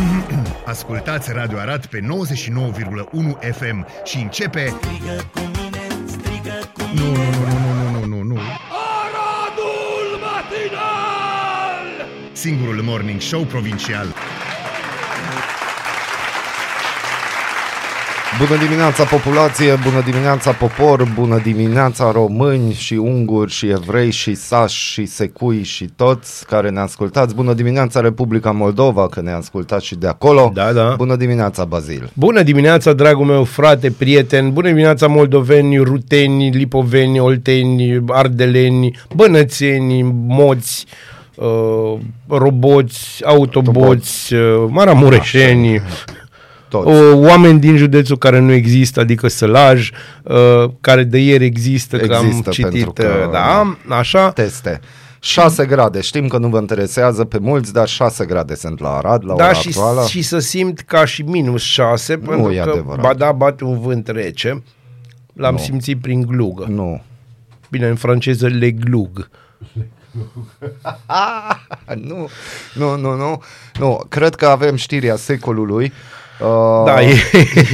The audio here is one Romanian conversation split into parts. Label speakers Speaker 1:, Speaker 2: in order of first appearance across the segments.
Speaker 1: Ascultați Radio Arat pe 99,1 FM și începe...
Speaker 2: Strigă cu mine, strigă cu
Speaker 1: Nu, nu, nu, nu, nu, nu, nu, nu.
Speaker 3: Aradul matinal!
Speaker 1: Singurul morning show provincial.
Speaker 4: Bună dimineața populație, bună dimineața popor, bună dimineața români și unguri și evrei și sași și secui și toți care ne ascultați. Bună dimineața Republica Moldova, că ne ascultați și de acolo.
Speaker 3: Da, da.
Speaker 4: Bună dimineața Bazil.
Speaker 3: Bună dimineața, dragul meu frate, prieten, bună dimineața moldoveni, ruteni, lipoveni, olteni, ardeleni, bănățeni, moți, uh, roboți, autoboți, uh, maramureșeni,
Speaker 4: Toți.
Speaker 3: uh, oameni din județul care nu există, adică Sălaj, uh, care de ieri există, că am
Speaker 4: Există,
Speaker 3: citit,
Speaker 4: pentru că-
Speaker 3: uh, da, așa.
Speaker 4: Teste. 6 grade, știm că nu vă interesează pe mulți, dar 6 grade sunt la Arad, la
Speaker 3: Da,
Speaker 4: ora
Speaker 3: și,
Speaker 4: actuală.
Speaker 3: și să simt ca și minus 6, pentru
Speaker 4: e
Speaker 3: că,
Speaker 4: adevărat.
Speaker 3: ba da, bate un vânt rece. L-am
Speaker 4: Nu.
Speaker 3: simțit prin glugă.
Speaker 4: Nu.
Speaker 3: Bine, în franceză le glug.
Speaker 4: nu, nu, nu, nu, nu. Cred că avem știrea secolului. Uh,
Speaker 3: Da, e-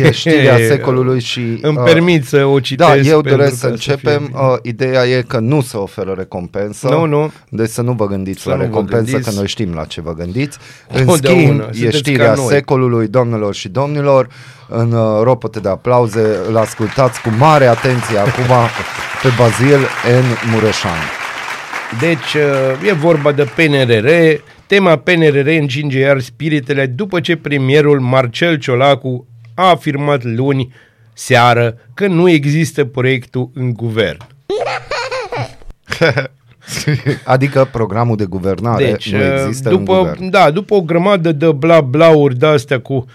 Speaker 4: e știrea secolului și...
Speaker 3: Îmi
Speaker 4: uh,
Speaker 3: permit să o citesc.
Speaker 4: Da, eu
Speaker 3: pentru
Speaker 4: doresc să
Speaker 3: ca
Speaker 4: începem.
Speaker 3: fie-
Speaker 4: uh, ideea e că nu se oferă recompensă.
Speaker 3: Nu, nu.
Speaker 4: Deci să nu vă gândiți
Speaker 3: Să
Speaker 4: la
Speaker 3: nu vă
Speaker 4: recompensă,
Speaker 3: gândiți.
Speaker 4: că noi știm la ce vă gândiți. În
Speaker 3: Totdeauna,
Speaker 4: schimb, e
Speaker 3: sunteți
Speaker 4: știrea
Speaker 3: ca noi.
Speaker 4: secolului, domnilor și domnilor. În uh, ropote de aplauze, îl ascultați cu mare atenție acum pe Bazil N. Mureșan.
Speaker 3: Deci, uh, e vorba de PNRR. Tema PNRR încinge iar spiritele după ce premierul Marcel Ciolacu a afirmat luni seară că nu există proiectul în guvern.
Speaker 4: Adică programul de guvernare
Speaker 3: Deci,
Speaker 4: nu există în
Speaker 3: după,
Speaker 4: guvern.
Speaker 3: da, după o grămadă de bla blauri de astea cu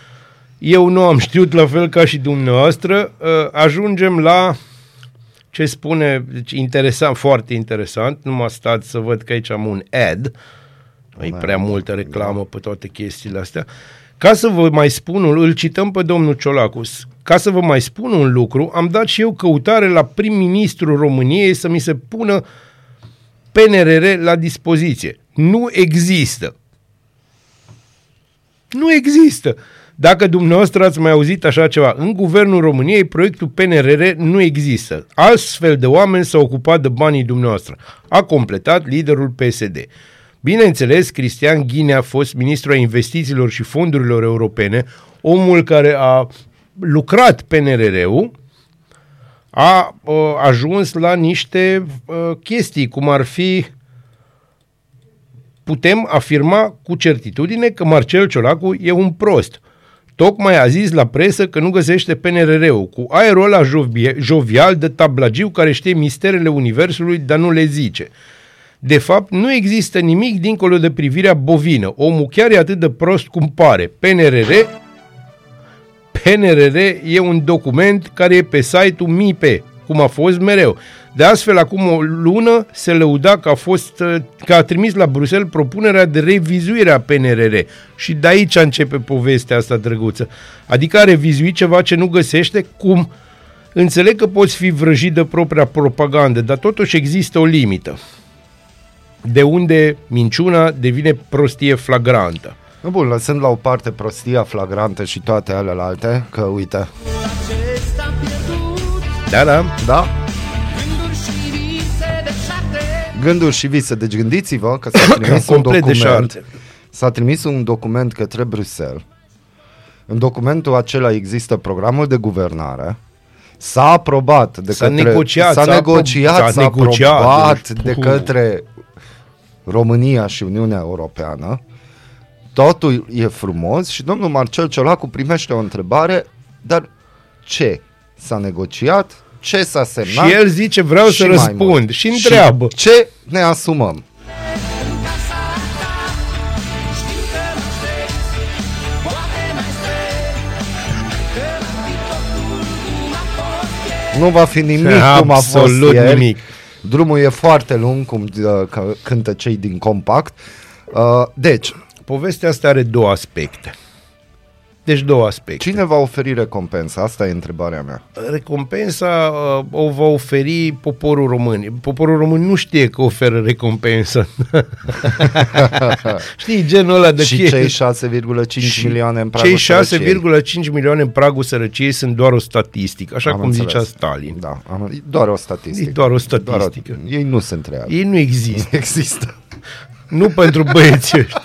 Speaker 3: eu nu am știut la fel ca și dumneavoastră, uh, ajungem la ce spune, deci interesant, foarte interesant, nu mă stați să văd că aici am un ad, nu e prea multă reclamă pe toate chestiile astea, ca să vă mai spun, un- îl cităm pe domnul Ciolacus, ca să vă mai spun un lucru, am dat și eu căutare la prim-ministrul României să mi se pună PNRR la dispoziție. Nu există. Nu există. Dacă dumneavoastră ați mai auzit așa ceva, în guvernul României proiectul PNRR nu există. Astfel de oameni s-au ocupat de banii dumneavoastră. A completat liderul PSD. Bineînțeles, Cristian Ghinea a fost ministru a investițiilor și fondurilor europene, omul care a lucrat PNRR-ul, a uh, ajuns la niște uh, chestii, cum ar fi putem afirma cu certitudine că Marcel Ciolacu e un prost. Tocmai a zis la presă că nu găsește PNRR-ul, cu aerul ăla jovie- jovial de tablagiu care știe misterele universului, dar nu le zice. De fapt, nu există nimic dincolo de privirea bovină. Omul chiar e atât de prost cum pare. PNRR PNRR e un document care e pe site-ul MIPE, cum a fost mereu. De astfel, acum o lună se lăuda că a, fost, uh, că a trimis la Bruxelles propunerea de revizuire a PNRR. Și de aici începe povestea asta drăguță. Adică a revizuit ceva ce nu găsește, cum Înțeleg că poți fi vrăjit de propria propagandă, dar totuși există o limită. De unde minciuna devine prostie flagrantă.
Speaker 4: Nu, Bun, lăsând la o parte prostia flagrantă și toate alelalte, că uite,
Speaker 2: acesta pierdut
Speaker 3: Da, da.
Speaker 4: da,
Speaker 2: Gânduri și vise de șarte
Speaker 4: gânduri și vise. Deci gândiți-vă că s-a trimis un
Speaker 3: Complet
Speaker 4: document,
Speaker 3: deșarte.
Speaker 4: s-a trimis un document către Bruxelles. În documentul acela există programul de guvernare, S-a aprobat de
Speaker 3: S-a
Speaker 4: către...
Speaker 3: negociat,
Speaker 4: s-a
Speaker 3: s-a
Speaker 4: negociat,
Speaker 3: apro-
Speaker 4: s-a
Speaker 3: s-a negociat,
Speaker 4: aprobat
Speaker 3: deci,
Speaker 4: de
Speaker 3: puh.
Speaker 4: către România și Uniunea Europeană. Totul e frumos și domnul Marcel Ciolacu primește o întrebare, dar ce s-a negociat, ce s-a semnat
Speaker 3: Și el zice, vreau să
Speaker 4: și mai
Speaker 3: răspund.
Speaker 4: mult.
Speaker 3: Și întreabă.
Speaker 4: ce ne asumăm.
Speaker 2: În casa ta Știu că mă aștepți Poate mai spre Că va fi totul cum a fost ieri
Speaker 4: Nu va fi nimic cum a fost
Speaker 3: Absolut
Speaker 4: ieri.
Speaker 3: nimic.
Speaker 4: Drumul e foarte lung, cum uh, că- cântă cei din Compact. Uh, deci,
Speaker 3: Povestea asta are două aspecte. Deci două aspecte.
Speaker 4: Cine va oferi recompensa? Asta e întrebarea mea.
Speaker 3: Recompensa uh, o va oferi poporul român. Poporul român nu știe că oferă recompensa. Știi, genul ăla de
Speaker 4: și
Speaker 3: chestii.
Speaker 4: cei 6,5
Speaker 3: Și
Speaker 4: milioane în pragul
Speaker 3: Cei
Speaker 4: sărăciei.
Speaker 3: 6,5 milioane în pragul sărăciei sunt doar o statistică, așa
Speaker 4: Am
Speaker 3: cum
Speaker 4: înțeles.
Speaker 3: zicea Stalin.
Speaker 4: Da, am, e doar o statistică.
Speaker 3: E doar o statistică.
Speaker 4: Doar o, ei nu sunt reali.
Speaker 3: Ei nu există.
Speaker 4: Există.
Speaker 3: nu pentru băieții ăștia.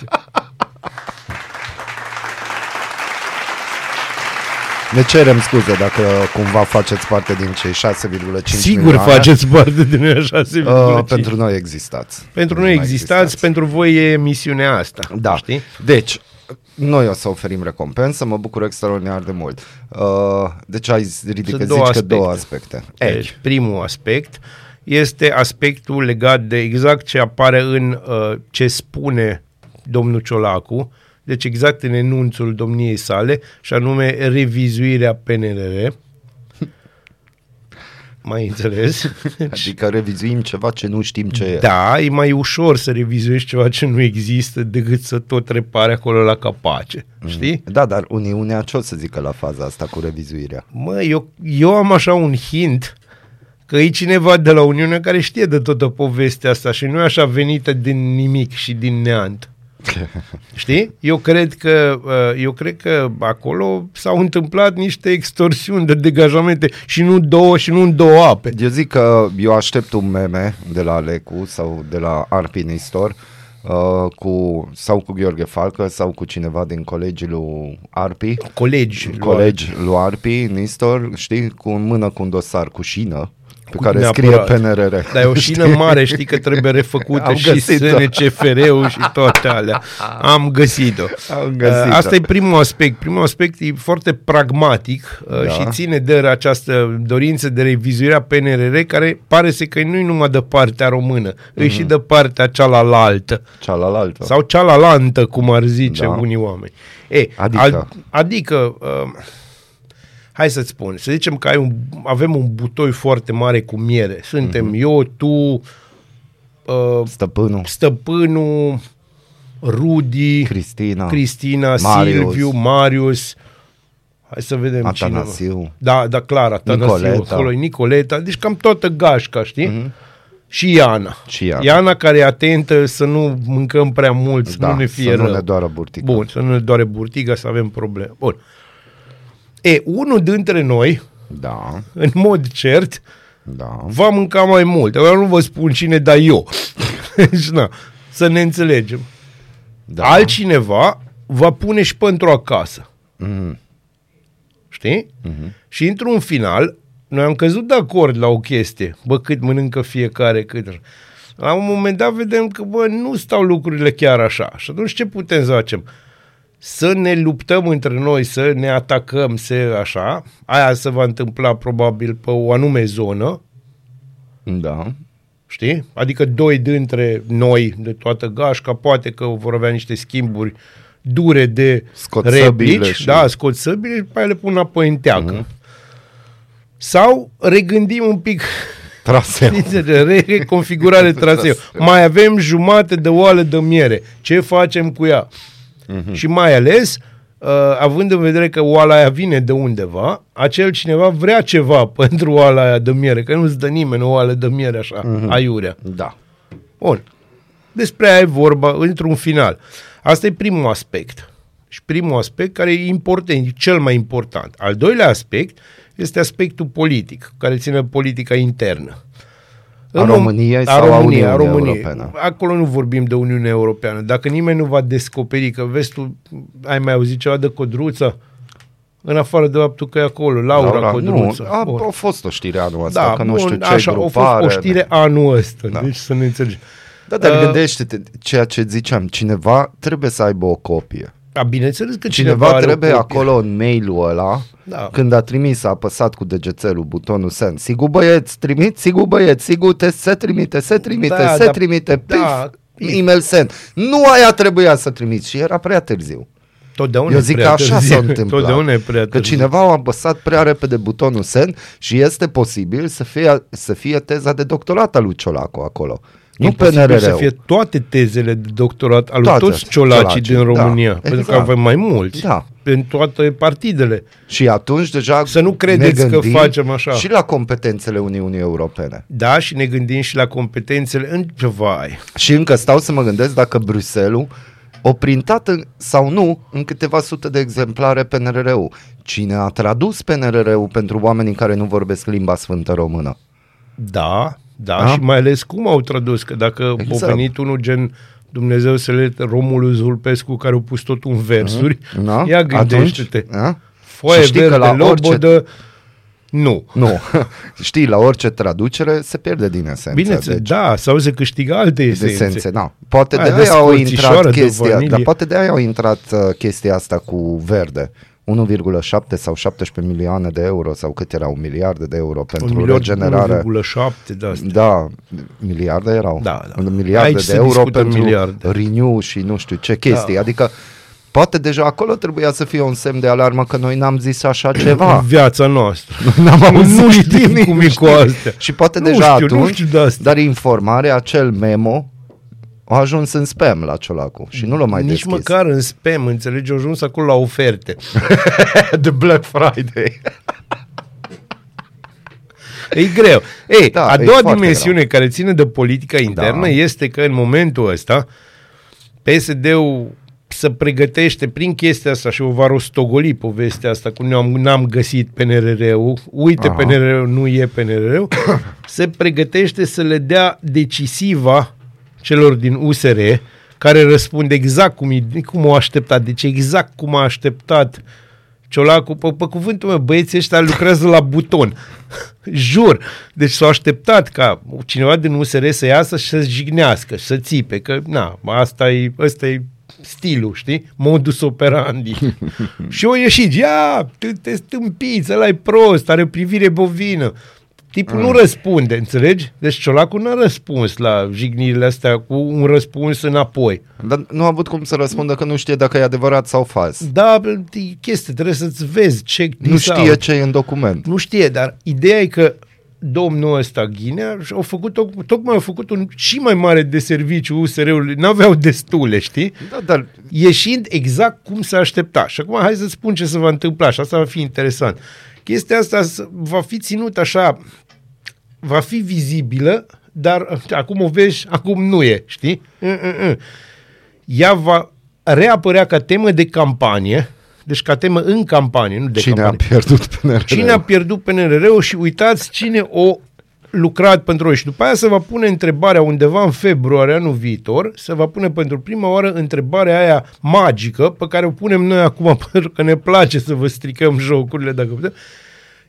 Speaker 4: Ne cerem scuze dacă cumva faceți parte din cei 6,5
Speaker 3: Sigur
Speaker 4: milioane.
Speaker 3: faceți parte din așa 6,5.
Speaker 4: Uh, pentru noi existați.
Speaker 3: pentru
Speaker 4: Nu
Speaker 3: noi
Speaker 4: mai
Speaker 3: existați, pentru voi e emisiunea asta.
Speaker 4: Da.
Speaker 3: Știi?
Speaker 4: Deci, noi o să oferim recompensă, mă bucur extraordinar de mult. Uh, deci ai ridică,
Speaker 3: Sunt
Speaker 4: zici
Speaker 3: două
Speaker 4: că două
Speaker 3: aspecte.
Speaker 4: aspecte. Ei,
Speaker 3: Deci, primul aspect este aspectul legat de exact ce apare în uh, ce spune domnul Ciolacu, deci exact în enunțul domniei sale, și anume revizuirea PNRR. Mai înțeles?
Speaker 4: adică revizuim ceva ce nu știm ce e.
Speaker 3: Da, e mai ușor să revizuiești ceva ce nu există decât să tot repare acolo la capace. Știi?
Speaker 4: Da, dar Uniunea ce o să zică la faza asta cu revizuirea?
Speaker 3: Mă, eu, eu am așa un hint că e cineva de la Uniune care știe de toată povestea asta și nu e așa venită din nimic și din neant. Știi? Eu cred că uh, eu cred că acolo s-au întâmplat niște extorsiuni de degajamente și nu două și nu în două ape.
Speaker 4: Eu zic că eu aștept un meme de la Alecu sau de la Arpi Nistor uh, cu, sau cu Gheorghe Falcă sau cu cineva din colegii lui Arpi,
Speaker 3: Colegi,
Speaker 4: colegi lui Arpi Nistor, știi, cu în mână cu un dosar cu șină pe
Speaker 3: Cu-
Speaker 4: care
Speaker 3: neapărat.
Speaker 4: scrie PNRR.
Speaker 3: Dar e o șină mare, știi că trebuie refăcută
Speaker 4: Am
Speaker 3: și
Speaker 4: găsit-o.
Speaker 3: SNCFR-ul și toate alea. Am găsit-o.
Speaker 4: Am găsit-o.
Speaker 3: Uh, Asta e primul aspect. Primul aspect e foarte pragmatic uh,
Speaker 4: Da.
Speaker 3: și ține de această dorință de revizuire a PNRR care pare să că nu e numai de partea română, mm-hmm. e și de partea cealaltă.
Speaker 4: Cealaltă.
Speaker 3: Sau cealalaltă, cum ar zice
Speaker 4: Da.
Speaker 3: da. unii oameni. E,
Speaker 4: Adică?
Speaker 3: Al, adică uh, hai să-ți spun, să zicem că ai un, avem un butoi foarte mare cu miere. Suntem mm-hmm. eu, tu, uh,
Speaker 4: Stăpânul,
Speaker 3: stăpânul, Rudi,
Speaker 4: Cristina,
Speaker 3: Cristina,
Speaker 4: Marius.
Speaker 3: Silviu, Marius. Hai să vedem
Speaker 4: Atanasiu.
Speaker 3: cine. Da, da, clar, Atanasiu.
Speaker 4: Nicoleta.
Speaker 3: Acolo e Nicoleta. Deci cam toată gașca, știi? Mm-hmm. Și Iana.
Speaker 4: Și Iana.
Speaker 3: Iana care e atentă să nu mâncăm prea mult, să
Speaker 4: da,
Speaker 3: nu ne fie
Speaker 4: să
Speaker 3: rău.
Speaker 4: nu ne doară burtica.
Speaker 3: Bun, să nu ne doare burtiga, să avem probleme. Bun. E, unul dintre noi,
Speaker 4: Da,
Speaker 3: în mod cert,
Speaker 4: da.
Speaker 3: va mânca mai mult. Eu nu vă spun cine, dar eu. deci, na, să ne înțelegem.
Speaker 4: da.
Speaker 3: Da. Altcineva va pune și pentru acasă.
Speaker 4: Mm.
Speaker 3: Știi? Uh-huh. Și într-un final, noi am căzut de acord la o chestie. Bă, cât mănâncă fiecare, cât... La un moment dat vedem că, bă, nu stau lucrurile chiar așa. Și atunci ce putem să facem? Să ne luptăm între noi, să ne atacăm, să așa. Aia se va întâmpla probabil pe o anume zonă,
Speaker 4: Da.
Speaker 3: știi? Adică doi dintre noi, de toată gașca, poate că vor avea niște schimburi dure de
Speaker 4: Scot săbile
Speaker 3: replici,
Speaker 4: și-
Speaker 3: da, scot săbile și pe aia le pun înapoi în teacă. Uh-huh. Sau regândim un pic
Speaker 4: Traseu.
Speaker 3: re- reconfigurare traseu. Mai avem jumate de oală de miere. Ce facem cu ea? Uh-huh. Și mai ales, uh, având în vedere că oala aia vine de undeva, acel cineva vrea ceva pentru oala aia de miere, că nu-ți dă nimeni o oală de miere așa, uh-huh. aiurea.
Speaker 4: Da.
Speaker 3: Bun. Despre aia e vorba într-un final. Asta e primul aspect. Și primul aspect care e important, e cel mai important. Al doilea aspect este aspectul politic, care ține politica internă.
Speaker 4: A
Speaker 3: În mom-
Speaker 4: României
Speaker 3: a
Speaker 4: sau a
Speaker 3: României, a
Speaker 4: Uniunii
Speaker 3: României.
Speaker 4: Europene?
Speaker 3: Acolo nu vorbim de Uniunea Europeană. Dacă nimeni nu va descoperi că vezi tu, ai mai auzit ceva de Codruța? În afară de faptul că e acolo, Laura, Laura
Speaker 4: nu,
Speaker 3: Codruța.
Speaker 4: a,
Speaker 3: Bun.
Speaker 4: a fost o știre anul ăsta,
Speaker 3: da,
Speaker 4: că nu
Speaker 3: bun,
Speaker 4: știu ce
Speaker 3: așa,
Speaker 4: grupare.
Speaker 3: a fost o știre anul ăsta,
Speaker 4: Da.
Speaker 3: deci să ne înțelegem.
Speaker 4: Da, dar
Speaker 3: Uh,
Speaker 4: gândește-te, ceea ce ziceam, cineva trebuie să aibă o copie.
Speaker 3: A, bineînțeles că
Speaker 4: Cineva,
Speaker 3: cineva, are o
Speaker 4: trebuie
Speaker 3: copie.
Speaker 4: acolo în mail-ul ăla,
Speaker 3: Da.
Speaker 4: când a trimis, a apăsat cu degețelul butonul send. Sigur băieți, trimit, sigur băieți, sigur te, se trimite, se trimite,
Speaker 3: Da,
Speaker 4: se
Speaker 3: da,
Speaker 4: trimite, pif,
Speaker 3: da, pif.
Speaker 4: email send. Nu aia trebuia să trimiți și era prea târziu.
Speaker 3: Totdeauna
Speaker 4: Eu
Speaker 3: e
Speaker 4: zic că
Speaker 3: prea
Speaker 4: așa
Speaker 3: târziu.
Speaker 4: s-a întâmplat.
Speaker 3: Totdeauna e prea
Speaker 4: Că
Speaker 3: târziu.
Speaker 4: cineva a apăsat prea repede butonul send și este posibil să fie, să fie teza de doctorat al lui Ciolacu acolo. Nu
Speaker 3: E posibil
Speaker 4: PNRR-ul.
Speaker 3: să fie toate tezele de doctorat al lui
Speaker 4: Toate,
Speaker 3: toți ciolacii
Speaker 4: ciolacii,
Speaker 3: din
Speaker 4: da,
Speaker 3: România, pentru că
Speaker 4: exact.
Speaker 3: avem mai mulți.
Speaker 4: Da,
Speaker 3: în toate partidele.
Speaker 4: Și atunci deja
Speaker 3: Să nu credeți
Speaker 4: ne
Speaker 3: că
Speaker 4: gândim
Speaker 3: facem așa.
Speaker 4: Și la competențele Uniunii Europene.
Speaker 3: Da, și ne gândim și la competențele în vai.
Speaker 4: Și încă stau să mă gândesc dacă Bruxelles o printat în, sau nu în câteva sute de exemplare PNRR-ul. Cine a tradus PNRR-ul pentru oamenii care nu vorbesc limba sfântă română?
Speaker 3: Da, da,
Speaker 4: Da?
Speaker 3: și mai ales cum au tradus, că dacă exact.
Speaker 4: Exact.
Speaker 3: a venit unul gen Dumnezeu să le Romulus Vulpescu care a pus totul în versuri,
Speaker 4: Da?
Speaker 3: ia gândește-te.
Speaker 4: Atunci, da?
Speaker 3: Foaie
Speaker 4: Și știi
Speaker 3: verde,
Speaker 4: că la
Speaker 3: lobodă, nu.
Speaker 4: Nu. Știi, la orice traducere se pierde din esență.
Speaker 3: Bine, deci, da, sau se câștigă alte
Speaker 4: de
Speaker 3: esențe.
Speaker 4: esențe, da. Poate
Speaker 3: Aia
Speaker 4: de
Speaker 3: de
Speaker 4: aia au
Speaker 3: scorțișoară,
Speaker 4: intrat
Speaker 3: de
Speaker 4: chestia,
Speaker 3: vanilie.
Speaker 4: dar poate de aia au intrat uh, chestia asta cu verde. 1,7 sau 17 milioane de euro sau cât erau miliarde de euro
Speaker 3: Un
Speaker 4: pentru
Speaker 3: miliard,
Speaker 4: regenerare.
Speaker 3: 1,7 de asta.
Speaker 4: Da, miliarde erau.
Speaker 3: Da, da.
Speaker 4: Un miliarde
Speaker 3: Aici
Speaker 4: de
Speaker 3: se
Speaker 4: euro
Speaker 3: discută
Speaker 4: pentru
Speaker 3: miliarde.
Speaker 4: renew și nu știu ce chestii.
Speaker 3: Da.
Speaker 4: Adică poate deja acolo trebuia să fie un semn de alarmă că noi n-am zis așa ceva.
Speaker 3: În viața noastră.
Speaker 4: N-am auzit
Speaker 3: nu știm
Speaker 4: nimic,
Speaker 3: cum e cu astea.
Speaker 4: Și poate
Speaker 3: Nu
Speaker 4: deja
Speaker 3: știu, nu
Speaker 4: atunci,
Speaker 3: știu de asta.
Speaker 4: dar informarea, acel memo, a ajuns în spam la Ciolacu și nu l-a mai
Speaker 3: Nici
Speaker 4: deschis.
Speaker 3: măcar în spam, înțelegi, au ajuns acolo la oferte.
Speaker 4: de Black Friday.
Speaker 3: E greu. Ei,
Speaker 4: Da,
Speaker 3: da, a
Speaker 4: e
Speaker 3: doua
Speaker 4: foarte
Speaker 3: dimensiune care ține de politica internă
Speaker 4: Da.
Speaker 3: este că în momentul ăsta PSD-ul să pregătește prin chestia asta și o va rostogoli povestea asta cu n-am, n-am găsit PNRR-ul, uite
Speaker 4: Aha.
Speaker 3: PNRR-ul, nu e PNRR-ul, se pregătește să le dea decisiva celor din USR care răspund exact cum, i- cum o așteptat, deci exact cum a așteptat Ciolacu, pe, pe cuvântul meu, băieții ăștia lucrează la buton. Jur. Deci s-au așteptat ca cineva din USR să iasă și să jignească și să țipe, că na, asta e, ăsta e stilul, știi? Modus operandi. și o ieșit, ia, te, te stâmpiți, ăla e prost, are privire bovină. Tipul nu răspunde, înțelegi? Deci Ciolacu n-a răspuns la jignirile astea cu un răspuns înapoi.
Speaker 4: Dar nu a avut cum să răspundă că nu știe dacă e adevărat sau fals.
Speaker 3: Da, e chestie, trebuie să-ți vezi ce
Speaker 4: Nu știe ce e în document.
Speaker 3: Nu știe, dar ideea e că domnul ăsta Ghinea au făcut, tocmai au făcut un și mai mare de serviciu USR-ului, n-aveau destule, știi?
Speaker 4: Da, dar
Speaker 3: Ieșind exact cum se aștepta. Și acum hai să spun ce se va întâmpla și asta va fi interesant. Chestia asta s- va fi ținută așa, va fi vizibilă, dar acum o vezi, acum nu e, știi? Mm-mm. Ea va reapărea ca temă de campanie, deci ca temă în campanie, nu de
Speaker 4: cine a
Speaker 3: campanie.
Speaker 4: pierdut PNRR?
Speaker 3: Cine a pierdut PNRR-ul și uitați cine o lucrat pentru noi. Și după aia se va pune întrebarea undeva în februarie anul viitor, se va pune pentru prima oară întrebarea aia magică pe care o punem noi acum pentru că ne place să vă stricăm jocurile dacă putem.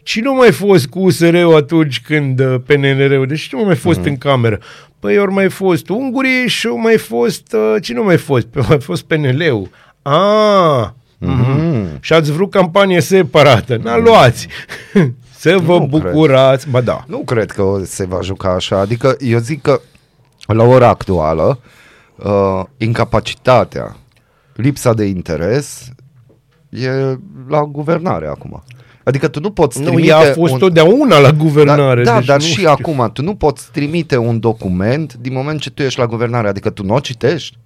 Speaker 3: Cine a mai fost cu USR-ul atunci când uh, PNR-ul? Deci cine a mai fost în cameră? Păi ori mai fost ungurii și au mai fost... Uh, cine a mai fost? Păi mai fost PNL-ul. Ah, mm-hmm. Și ați vrut campanie separată. N-a luați. Să vă
Speaker 4: Nu
Speaker 3: bucurați. Ba da.
Speaker 4: Nu cred că o- se va juca așa. Adică eu zic că la ora actuală uh, incapacitatea, lipsa de interes e la guvernare acum. Adică tu nu poți
Speaker 3: Nu,
Speaker 4: trimite
Speaker 3: ea a fost
Speaker 4: un...
Speaker 3: totdeauna la guvernare.
Speaker 4: Da, da
Speaker 3: deci
Speaker 4: dar
Speaker 3: nu
Speaker 4: și
Speaker 3: știu.
Speaker 4: acum tu nu poți trimite un document din moment ce tu ești la guvernare, adică tu nu o citești.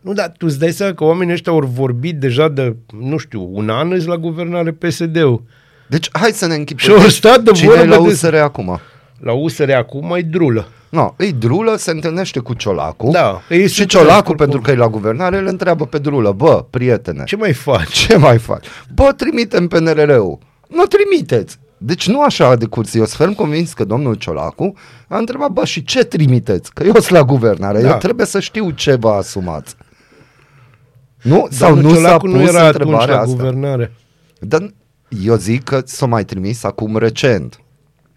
Speaker 3: Nu, dar tu îți dai seama că oamenii ăștia au vorbit deja de, nu știu, un an îți la guvernare PSD-ul.
Speaker 4: Deci hai să ne închipem.
Speaker 3: Și au stat de
Speaker 4: Cine e
Speaker 3: vorbă
Speaker 4: la
Speaker 3: de-
Speaker 4: USR acum?
Speaker 3: La USR acum mai drulă.
Speaker 4: No, îi Drulă se întâlnește cu Ciolacu
Speaker 3: Da, ei
Speaker 4: și
Speaker 3: sunt
Speaker 4: Ciolacu,
Speaker 3: acolo.
Speaker 4: pentru că e la guvernare, îl întreabă pe Drulă, bă, prietene,
Speaker 3: Ce mai faci?
Speaker 4: ce mai faci? Bă, trimitem PNRR-ul. Nu trimiteți. Deci nu așa de curs. Eu sunt ferm convins că domnul Ciolacu a întrebat, bă, și ce trimiteți? Că eu sunt la guvernare,
Speaker 3: Da.
Speaker 4: eu trebuie să știu ce vă asumați. Nu? Sau
Speaker 3: Domnul
Speaker 4: nu s-a
Speaker 3: Ciolacu
Speaker 4: pus
Speaker 3: nu era atunci
Speaker 4: întrebarea
Speaker 3: la
Speaker 4: asta?
Speaker 3: guvernare.
Speaker 4: Dar eu zic că s-a mai trimis acum recent.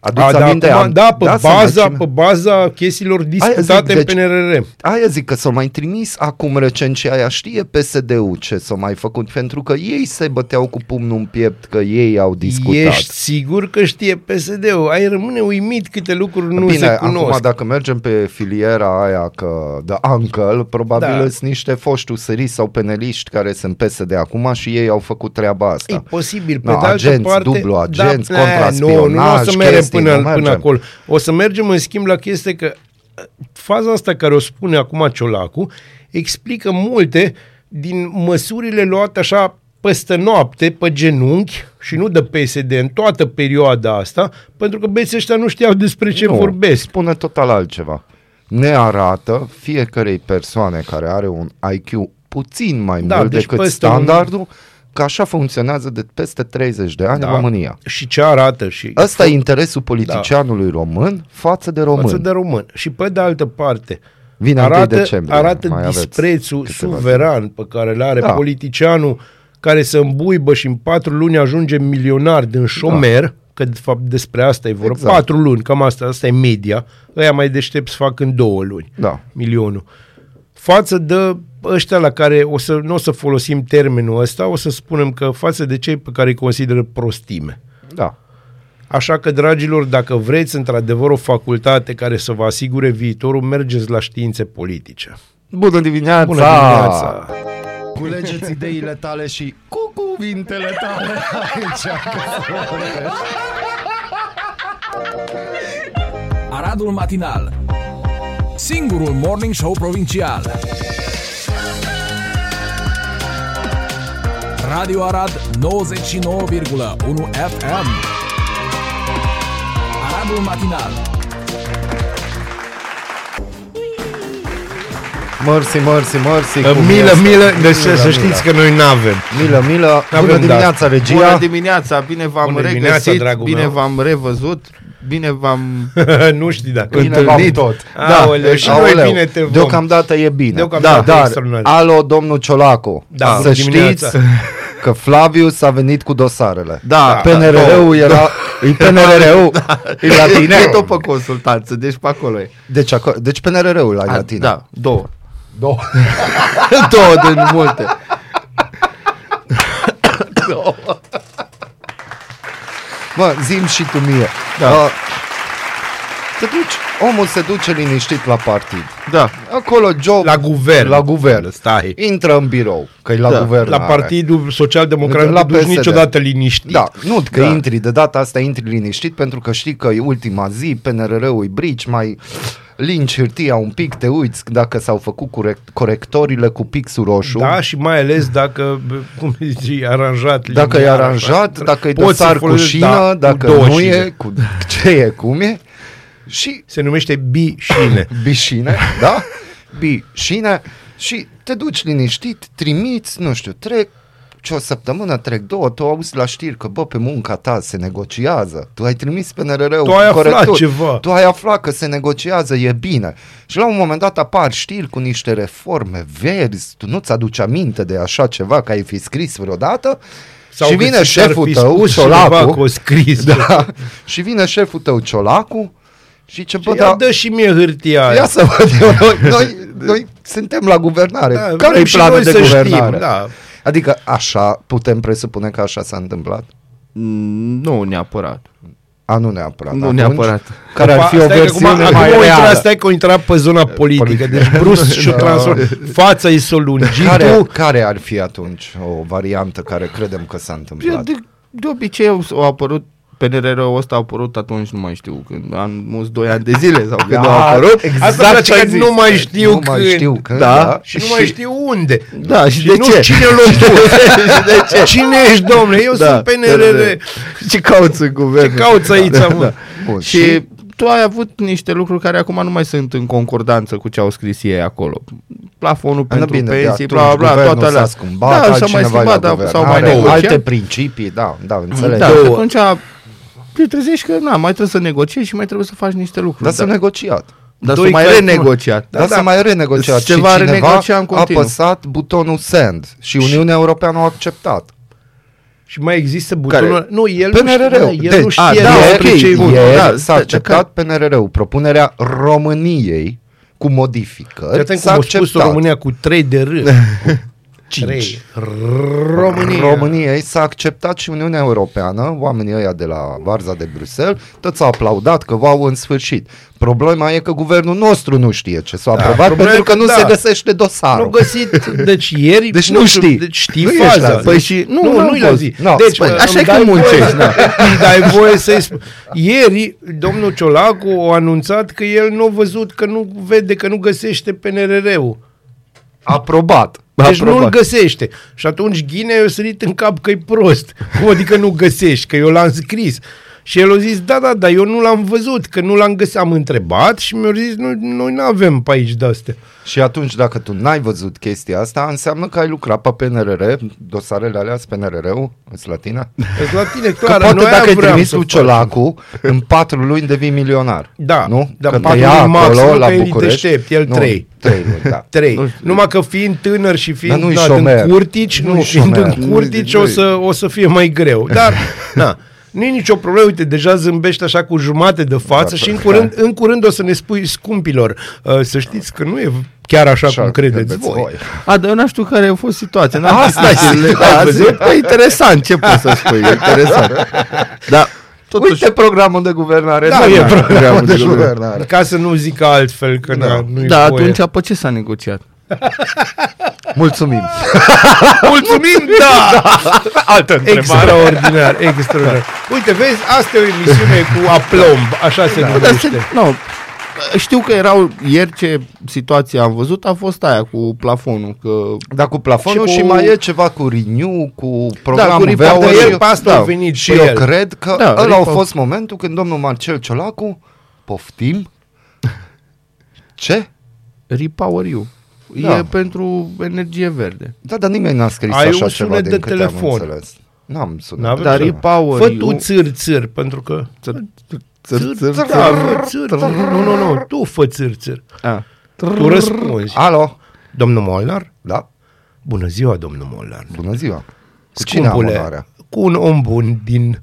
Speaker 4: Aduți
Speaker 3: A, da,
Speaker 4: aminte?
Speaker 3: acum,
Speaker 4: am-
Speaker 3: da, pe,
Speaker 4: să mai
Speaker 3: baza,
Speaker 4: cine-
Speaker 3: pe baza chestiilor discutate
Speaker 4: zic, deci-
Speaker 3: în PNRR.
Speaker 4: Aia zic că s-a mai trimis acum recent și aia știe PSD-ul ce s-a mai făcut, pentru că ei se băteau cu pumnul în piept, că ei au discutat.
Speaker 3: Ești sigur că știe PSD-ul? Ai rămâne uimit câte lucruri nu
Speaker 4: Bine,
Speaker 3: se cunosc.
Speaker 4: acum dacă mergem pe filiera aia că de uncle, probabil
Speaker 3: Da.
Speaker 4: sunt niște foști usăriști sau peneliști care sunt PSD acum și ei au făcut treaba asta.
Speaker 3: E posibil, pe
Speaker 4: No,
Speaker 3: de altă
Speaker 4: agenți,
Speaker 3: parte...
Speaker 4: dublu agenți,
Speaker 3: da,
Speaker 4: contraspionaj,
Speaker 3: Nu, nu o să mergem
Speaker 4: chestii,
Speaker 3: până,
Speaker 4: nu
Speaker 3: până
Speaker 4: mergem.
Speaker 3: acolo. O să mergem în schimb la chestie că uh, faza asta care o spune acum Ciolacu explică multe din măsurile luate așa peste noapte, pe genunchi și nu de PSD în toată perioada asta, pentru că băieții ăștia nu știau despre ce
Speaker 4: nu,
Speaker 3: vorbesc.
Speaker 4: spune total altceva. Ne arată fiecarei persoane care are un IQ puțin mai
Speaker 3: Da,
Speaker 4: mult
Speaker 3: deci
Speaker 4: decât
Speaker 3: peste un-
Speaker 4: standardul, că așa funcționează de peste 30 de ani
Speaker 3: Da.
Speaker 4: în România.
Speaker 3: Și ce arată și
Speaker 4: Ăsta e interesul politicianului român față de român.
Speaker 3: față de român. Și pe de altă parte,
Speaker 4: Vine 1
Speaker 3: arată,
Speaker 4: decembrie,
Speaker 3: arată
Speaker 4: mai aveți
Speaker 3: disprețul
Speaker 4: câteva
Speaker 3: suveran pe care îl are
Speaker 4: Da.
Speaker 3: da. politicianul care se îmbuibă și în patru luni ajunge milionar din șomer, da. că de fapt despre asta e vorba,
Speaker 4: Exact.
Speaker 3: exact. patru luni, cam asta, asta e media, ăia mai deștepți fac în două luni
Speaker 4: Da.
Speaker 3: milionul. Față de ăștia la care o să, nu o să folosim termenul ăsta, o să spunem că față de cei pe care îi consideră prostime.
Speaker 4: Da.
Speaker 3: Așa că, dragilor, dacă vreți într-adevăr o facultate care să vă asigure viitorul, mergeți la științe politice.
Speaker 4: Bună dimineața!
Speaker 3: Bună dimineața!
Speaker 4: Culegeți ideile tale și cu cuvintele tale aici.
Speaker 5: Aradul Matinal Singurul Morning Show Provincial Radio Arad 99,1 FM Aradul Matinal
Speaker 4: Mersi, mersi, mersi.
Speaker 3: Uh,
Speaker 4: cum
Speaker 3: Milă,
Speaker 4: este?
Speaker 3: milă, deci să,
Speaker 4: Milă,
Speaker 3: să
Speaker 4: milă.
Speaker 3: știți că noi n-avem.
Speaker 4: Milă, milă.
Speaker 3: N-avem
Speaker 4: Bună
Speaker 3: dat.
Speaker 4: dimineața, regia.
Speaker 6: Bună dimineața, bine v-am
Speaker 3: Bună
Speaker 6: regăsit,
Speaker 3: dimineața, dragul
Speaker 6: bine
Speaker 3: meu.
Speaker 6: v-am revăzut, bine v-am...
Speaker 3: nu știi dacă...
Speaker 4: Bine v-am
Speaker 6: întâlnit.
Speaker 4: tot.
Speaker 3: Da, Aoleu, și noi
Speaker 4: Aoleu,
Speaker 3: bine te vom.
Speaker 4: Deocamdată e bine.
Speaker 3: Deocamdată
Speaker 4: da,
Speaker 3: e
Speaker 4: dar,
Speaker 3: extraordinar.
Speaker 4: alo, domnul Ciolacu,
Speaker 3: Da,
Speaker 4: să
Speaker 3: bună
Speaker 4: știți
Speaker 3: dimineața.
Speaker 4: Că Flavius a venit cu dosarele.
Speaker 6: Da,
Speaker 4: PNRR-ul era... E PNRR-ul e la tine.
Speaker 6: E tot pe consultanță, deci pe acolo e.
Speaker 4: Deci, acolo, deci PNRR-ul la,
Speaker 6: A,
Speaker 4: la tine.
Speaker 6: Da, două.
Speaker 4: Două.
Speaker 6: două din multe.
Speaker 4: Mă, zim și tu mie.
Speaker 6: Da.
Speaker 4: Uh, te duci, omul se duce liniștit la partid.
Speaker 6: Da,
Speaker 4: Acolo job
Speaker 3: La guvern.
Speaker 4: La guvern.
Speaker 3: Stai.
Speaker 4: Intră în birou, că e la
Speaker 6: Da.
Speaker 4: guvern.
Speaker 3: La Partidul Social-Democrat
Speaker 4: La
Speaker 3: nu te duci
Speaker 4: PSD.
Speaker 3: niciodată liniștit.
Speaker 4: Da, nu că
Speaker 6: Da.
Speaker 4: intri de data asta, intri liniștit pentru că știi că e ultima zi, PNRR-ul e brici, mai linci hârtia un pic, te uiți dacă s-au făcut corect, corectorile cu pixul roșu.
Speaker 3: Da, și mai ales dacă, bă, cum zici, e aranjat.
Speaker 4: Dacă e
Speaker 3: liniar,
Speaker 4: aranjat,
Speaker 3: așa,
Speaker 4: dacă e
Speaker 3: poți să
Speaker 4: dosar cu
Speaker 3: folosești,
Speaker 4: șină,
Speaker 3: da,
Speaker 4: dacă
Speaker 3: cu două
Speaker 4: nu
Speaker 3: șine.
Speaker 4: e, cu ce e, cum e. Și
Speaker 3: Se numește bișine.
Speaker 4: bișine, da? Bișine și te duci liniștit, trimiți, nu știu, trec ce o săptămână, trec două, tu auzi la știri că, bă, pe munca ta se negociază, tu ai trimis PNRR-ul
Speaker 3: Tu ai aflat
Speaker 4: corecturi,
Speaker 3: ceva.
Speaker 4: tu ai aflat că se negociază, e bine. Și la un moment dat apar știri cu niște reforme verzi, tu nu-ți aduci aminte de așa ceva, că ai fi scris vreodată,
Speaker 3: Sau
Speaker 4: și
Speaker 3: că
Speaker 4: vine
Speaker 3: ți s-ar
Speaker 4: șeful
Speaker 3: fi
Speaker 4: tău,
Speaker 3: spus cineva
Speaker 4: Ciolacu,
Speaker 3: că o scris.
Speaker 4: da, și vine șeful tău, Ciolacu, și ce bă,
Speaker 3: Ia
Speaker 4: da,
Speaker 3: dă și mie hârtia aia.
Speaker 4: Ia să văd eu, noi, noi, noi suntem la guvernare.
Speaker 3: Da,
Speaker 4: Care
Speaker 3: vrem
Speaker 4: e
Speaker 3: și
Speaker 4: planul
Speaker 3: noi
Speaker 4: de
Speaker 3: să
Speaker 4: guvernare?
Speaker 3: știm, da.
Speaker 4: Adică așa putem presupune că așa s-a întâmplat?
Speaker 6: Mm, nu neapărat.
Speaker 4: A, nu neapărat.
Speaker 6: Nu
Speaker 4: Atunci,
Speaker 6: neapărat.
Speaker 4: Care ar
Speaker 3: Pa-
Speaker 4: fi o
Speaker 3: stai că
Speaker 4: versiune
Speaker 3: acum,
Speaker 4: mai
Speaker 3: acum o intra,
Speaker 4: reală?
Speaker 3: stai că o intra pe zona politică. Deci brusc și-o
Speaker 4: Da.
Speaker 3: transform. Fața i s-o lungit
Speaker 4: Care,
Speaker 3: tu.
Speaker 4: care ar fi atunci o variantă care credem că s-a întâmplat?
Speaker 6: De, de obicei au, au apărut PNRR-ul ăsta a apărut atunci, nu mai știu, când am mulți 2 ani de zile sau când a apărut.
Speaker 4: exact
Speaker 3: Asta îmi place
Speaker 4: ce ai
Speaker 3: că
Speaker 4: zis.
Speaker 3: nu mai știu
Speaker 4: nu mai
Speaker 3: când.
Speaker 4: știu când,
Speaker 6: Da.
Speaker 4: da.
Speaker 3: Și nu mai știu unde.
Speaker 6: Da, și,
Speaker 3: Și
Speaker 6: de
Speaker 3: nu
Speaker 6: ce?
Speaker 3: știu cine l-a spus.
Speaker 6: și de ce?
Speaker 3: Cine ești, domnule? Eu
Speaker 6: Da,
Speaker 3: sunt PNRR.
Speaker 6: Ce cauți în guvern?
Speaker 3: Ce cauți aici, mă?
Speaker 4: Bun,
Speaker 6: Și, și tu ai avut niște lucruri care acum nu mai sunt în concordanță cu ce au scris ei acolo. Plafonul
Speaker 4: Da,
Speaker 6: pentru
Speaker 4: bine, de
Speaker 6: pensii,
Speaker 4: atunci
Speaker 6: bla bla,
Speaker 4: guvernul
Speaker 6: toate alea.
Speaker 4: s-a schimbat,
Speaker 6: da, s-a mai
Speaker 4: altcineva e la
Speaker 6: schimbat, dar
Speaker 4: guvern.
Speaker 6: s-au mai
Speaker 4: Are
Speaker 6: negociat.
Speaker 4: alte principii, da, da, înțeleg.
Speaker 6: Da,
Speaker 3: Două.
Speaker 6: și atunci te trezești că na, mai trebuie să negociezi și mai trebuie să faci niște lucruri.
Speaker 4: Dar s-a negociat.
Speaker 6: dar
Speaker 3: Doi
Speaker 6: să mai
Speaker 3: clari-
Speaker 6: renegociat.
Speaker 4: Da, Dar
Speaker 3: da.
Speaker 4: să mai renegociat
Speaker 6: Se
Speaker 4: și
Speaker 6: va
Speaker 4: cineva
Speaker 6: renegocia în
Speaker 4: a
Speaker 6: continuu.
Speaker 4: apăsat butonul send și Uniunea Europeană a acceptat.
Speaker 3: Și mai există butonul... Nu, el nu
Speaker 4: PNRR-ul.
Speaker 3: știe, el nu
Speaker 4: Deci,
Speaker 3: știe
Speaker 6: a, da,
Speaker 3: despre
Speaker 6: ok,
Speaker 3: ce e
Speaker 6: bun.
Speaker 3: vorba.
Speaker 4: Ieri
Speaker 6: da,
Speaker 4: s-a
Speaker 6: da,
Speaker 4: acceptat PNRR-ul. Propunerea României cu modificări
Speaker 3: Atent
Speaker 4: s-a
Speaker 3: cum a spus
Speaker 4: acceptat.
Speaker 3: România cu 3 de R. Trei. România.
Speaker 4: României s-a acceptat și Uniunea Europeană, oamenii ăia de la Varza de Bruxelles, toți au aplaudat că v-au în sfârșit. Problema e că guvernul nostru nu știe ce s-a
Speaker 3: Da,
Speaker 4: aprobat
Speaker 3: problema
Speaker 4: pentru
Speaker 3: e
Speaker 4: că nu
Speaker 3: că-
Speaker 4: se
Speaker 3: da.
Speaker 4: găsește dosarul.
Speaker 3: Nu găsit, deci ieri...
Speaker 4: Deci nu
Speaker 3: știu,
Speaker 4: știi.
Speaker 3: Deci știi
Speaker 4: Nu ești
Speaker 3: faza.
Speaker 4: la zi.
Speaker 6: Păi și nu,
Speaker 3: nu,
Speaker 6: n-am
Speaker 3: nu-i la
Speaker 6: fost.
Speaker 3: zi.
Speaker 4: No,
Speaker 3: deci,
Speaker 4: păi,
Speaker 3: bă,
Speaker 6: așa
Speaker 3: îmi
Speaker 6: e că
Speaker 3: dai
Speaker 6: muncești,
Speaker 3: voie-
Speaker 6: da.
Speaker 3: Îmi dai voie să-i spun. Ieri, domnul Ciolacu a anunțat că el nu a văzut, că nu vede, că nu găsește PNRR-ul.
Speaker 4: Aprobat.
Speaker 3: Deci
Speaker 6: Aprobat.
Speaker 3: nu-l găsește. Și atunci Ghinea i-a sărit în cap că e prost. Cum adică nu găsești? Că eu l-am scris. Și el a zis, da, da, da, eu nu l-am văzut, că nu l-am găsit. Am întrebat și mi-au zis, nu, noi nu avem pe aici de-astea.
Speaker 4: Și atunci, dacă tu n-ai văzut chestia asta, înseamnă că ai lucrat pe PNRR, dosarele alea sunt PNRR-ul, sunt la tine?
Speaker 3: Deci la tine,
Speaker 4: Că
Speaker 3: clar,
Speaker 4: poate
Speaker 3: noi
Speaker 4: dacă
Speaker 3: aia
Speaker 4: ai
Speaker 3: vreau
Speaker 4: trimis
Speaker 3: să
Speaker 4: lui
Speaker 3: facem.
Speaker 4: Ciolacu, în patru luni devii milionar.
Speaker 3: Da,
Speaker 4: nu?
Speaker 3: dar
Speaker 4: că
Speaker 3: patru
Speaker 4: te ia
Speaker 3: luni maxim,
Speaker 4: acolo
Speaker 3: că
Speaker 4: la
Speaker 3: el e
Speaker 4: București.
Speaker 3: deștept, el
Speaker 4: nu,
Speaker 3: trei.
Speaker 4: Trei luni, da.
Speaker 3: Trei.
Speaker 6: Nu știu.
Speaker 3: Numai că fiind tânăr și fiind
Speaker 4: Dar nu-i
Speaker 3: dat
Speaker 4: șomer.
Speaker 3: în curtici,
Speaker 4: Nu-i
Speaker 3: nu, fiind
Speaker 4: șomer.
Speaker 3: în curtici
Speaker 6: Nu-i-
Speaker 3: o să, o să fie mai greu. Dar, na, nu e nicio problemă, uite, deja zâmbești așa cu jumate de față
Speaker 4: Da,
Speaker 3: și în
Speaker 4: da.
Speaker 3: curând, în curând o să ne spui scumpilor, uh, să știți că nu e chiar așa,
Speaker 4: Așa
Speaker 3: cum credeți voi.
Speaker 6: A, dar eu n știu care a fost situația. N-am
Speaker 4: Asta
Speaker 6: citit
Speaker 4: e,
Speaker 6: le-
Speaker 4: ai
Speaker 6: da,
Speaker 4: văzut?
Speaker 6: zic, bă, interesant, ce poți să spui, interesant. Da, totuși,
Speaker 4: Uite programul de guvernare.
Speaker 3: Da,
Speaker 4: nu
Speaker 3: e
Speaker 4: programul de
Speaker 6: de
Speaker 4: guvernare.
Speaker 3: Ca să nu zic altfel, că
Speaker 4: Da.
Speaker 3: da. nu e
Speaker 6: da,
Speaker 3: voie.
Speaker 6: atunci pe ce s-a negociat?
Speaker 4: Mulțumim.
Speaker 3: Mulțumim, da!
Speaker 4: Altă
Speaker 3: Extraordinar, extraordinar. Uite, vezi, asta e o emisiune cu aplomb, așa se
Speaker 6: Bă, dar
Speaker 3: numește.
Speaker 6: se, nu, știu că erau ieri ce situație am văzut a fost aia cu plafonul, că
Speaker 4: Da, cu plafonul și,
Speaker 6: Și cu-
Speaker 4: mai e ceva cu Renew, cu programul
Speaker 6: cu
Speaker 4: Veo
Speaker 6: Repower
Speaker 3: Dar
Speaker 4: și-
Speaker 3: el pe asta
Speaker 6: da,
Speaker 3: a venit
Speaker 4: Și
Speaker 3: și
Speaker 4: eu
Speaker 3: el.
Speaker 4: cred că
Speaker 6: Da,
Speaker 4: ăla a
Speaker 6: Repo-
Speaker 4: fost momentul când domnul Marcel Ciolacu, poftim, ce?
Speaker 6: Repower You.
Speaker 4: Da.
Speaker 6: E pentru energie verde.
Speaker 4: Da, dar nimeni n-a scris
Speaker 3: Ai
Speaker 4: așa
Speaker 3: un
Speaker 4: ceva
Speaker 3: sunet
Speaker 4: din
Speaker 3: de
Speaker 4: câte
Speaker 3: telefon.
Speaker 4: am înțeles. N-am sunat.
Speaker 3: N-avem
Speaker 6: Dar
Speaker 3: să-
Speaker 6: Repower
Speaker 3: Fă
Speaker 6: You...
Speaker 3: tu țâr, țâr, pentru că...
Speaker 6: Țăr,
Speaker 3: Țâr,
Speaker 6: țăr, țăr,
Speaker 3: da, fă țâr. Nu, nu, nu, tu fă țâr, țâr.
Speaker 6: A.
Speaker 3: Tu răspunzi.
Speaker 4: Alo?
Speaker 3: Domnul Molnar?
Speaker 4: Da?
Speaker 3: Bună ziua, domnul Molnar.
Speaker 4: Bună ziua. Cu cine am
Speaker 3: Scumpule,
Speaker 4: onoarea?
Speaker 3: cu un om bun din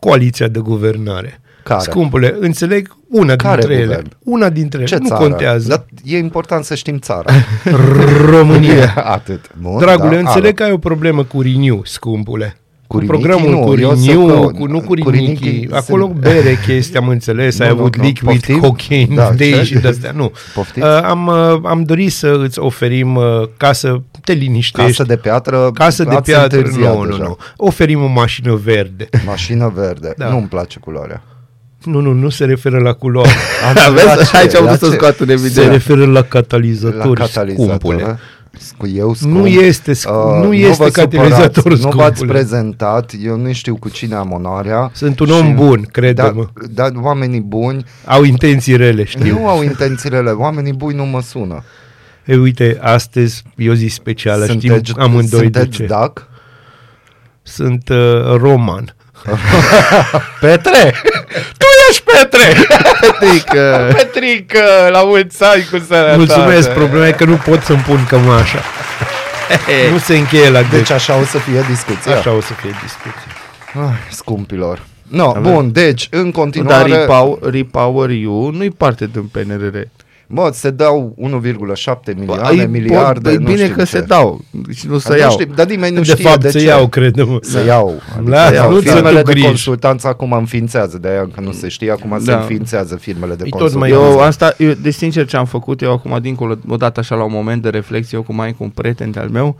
Speaker 3: coaliția de guvernare.
Speaker 4: Care?
Speaker 3: Scumpule, înțeleg una
Speaker 4: Care
Speaker 3: dintre ele.
Speaker 4: guvern?
Speaker 3: Una dintre ele.
Speaker 4: Ce
Speaker 3: nu
Speaker 4: țară?
Speaker 3: contează.
Speaker 4: Dar e important să știm țara.
Speaker 3: România.
Speaker 4: Atât. Bun,
Speaker 3: Dragule,
Speaker 4: da,
Speaker 3: înțeleg
Speaker 4: alo.
Speaker 3: că ai o problemă cu Renew, scumpule.
Speaker 4: Cu
Speaker 3: Cu
Speaker 4: Rinichi
Speaker 3: programul
Speaker 4: nu,
Speaker 3: cu
Speaker 4: eu să
Speaker 3: Renew,
Speaker 4: caut.
Speaker 3: cu, nu cu
Speaker 4: Cu
Speaker 3: Rinichi.
Speaker 4: Rinichi
Speaker 3: Acolo
Speaker 4: sunt-
Speaker 3: bere chestia, am înțeles, ai
Speaker 4: Nu, nu,
Speaker 3: avut
Speaker 4: nu.
Speaker 3: liquid,
Speaker 4: Poftim?
Speaker 3: cocaine,
Speaker 4: Da,
Speaker 3: day
Speaker 4: ce?
Speaker 3: și de-astea. Nu.
Speaker 4: Poftiți?
Speaker 3: Uh, am, uh, am dorit să îți oferim uh, ca să te liniștești.
Speaker 4: Casă de piatră.
Speaker 3: Casă de
Speaker 4: ați
Speaker 3: piatră,
Speaker 4: întârziat
Speaker 3: nu, nu,
Speaker 4: deja.
Speaker 3: nu. Oferim o mașină verde.
Speaker 4: Mașină verde.
Speaker 3: Da.
Speaker 4: Nu-mi place culoarea.
Speaker 3: Nu, nu, nu se referă la culoare.
Speaker 6: Da,
Speaker 4: La
Speaker 6: vezi?
Speaker 4: ce?
Speaker 6: Aici am
Speaker 4: La
Speaker 6: vrut să
Speaker 4: ce?
Speaker 6: scoat în
Speaker 3: se
Speaker 6: evidență.
Speaker 3: referă la
Speaker 4: La
Speaker 3: catalizatori,
Speaker 4: catalizator.
Speaker 3: scumpule.
Speaker 4: Cu eu scump.
Speaker 3: Nu este, sc- nu este
Speaker 4: vă
Speaker 3: catalizator,
Speaker 4: supărați, Nu v-ați
Speaker 3: scumpule.
Speaker 4: prezentat, eu nu știu cu cine am onoarea.
Speaker 3: Sunt un om bun, crede-mă.
Speaker 4: Da, da, oamenii buni
Speaker 3: Au intenții rele, știu.
Speaker 4: nu au intențiile rele, oamenii buni nu mă sună.
Speaker 3: Ei, uite, astăzi e o zi specială, știm amândoi de
Speaker 4: sunteți
Speaker 3: ce.
Speaker 4: dac?
Speaker 3: Sunt uh, roman.
Speaker 4: Petre! tu ești Petre!
Speaker 6: Petrică.
Speaker 4: Petrică, la mulți ani cu sănătate!
Speaker 3: Mulțumesc, problema e că nu pot să-mi pun cămașa. nu se încheie la
Speaker 4: Deci
Speaker 3: deci,
Speaker 4: așa o să fie discuția.
Speaker 3: Așa o să fie discuție.
Speaker 4: Ai, scumpilor. No, bun, deci, în
Speaker 6: Dar
Speaker 4: continuare,
Speaker 6: Repower, Repower You nu-i parte din PNRR.
Speaker 4: Bă, se dau 1,7 milioane,
Speaker 6: Ai-
Speaker 4: miliarde,
Speaker 6: pot-
Speaker 4: nu
Speaker 6: bine
Speaker 4: știu
Speaker 6: că
Speaker 4: ce.
Speaker 6: se dau și nu
Speaker 4: Dar
Speaker 6: să
Speaker 4: nu
Speaker 6: iau.
Speaker 4: știu, dar nimeni nu
Speaker 3: de
Speaker 4: știe
Speaker 3: fapt,
Speaker 4: de
Speaker 3: să
Speaker 4: ce.
Speaker 3: iau, crede-mă.
Speaker 4: Să iau. Adică
Speaker 3: Lasă,
Speaker 4: să iau.
Speaker 3: nu-ți
Speaker 4: firmele
Speaker 3: dă tu
Speaker 4: de
Speaker 3: griji.
Speaker 4: consultanță acum înființează, de aia încă nu se știe, acum se
Speaker 6: Da.
Speaker 4: înființează firmele de
Speaker 3: E tot
Speaker 4: consultanță.
Speaker 3: mai
Speaker 6: Eu asta, eu, de sincer ce am făcut, eu acum dincolo, odată așa la un moment de reflexie, eu cu mai cu un prieten al meu,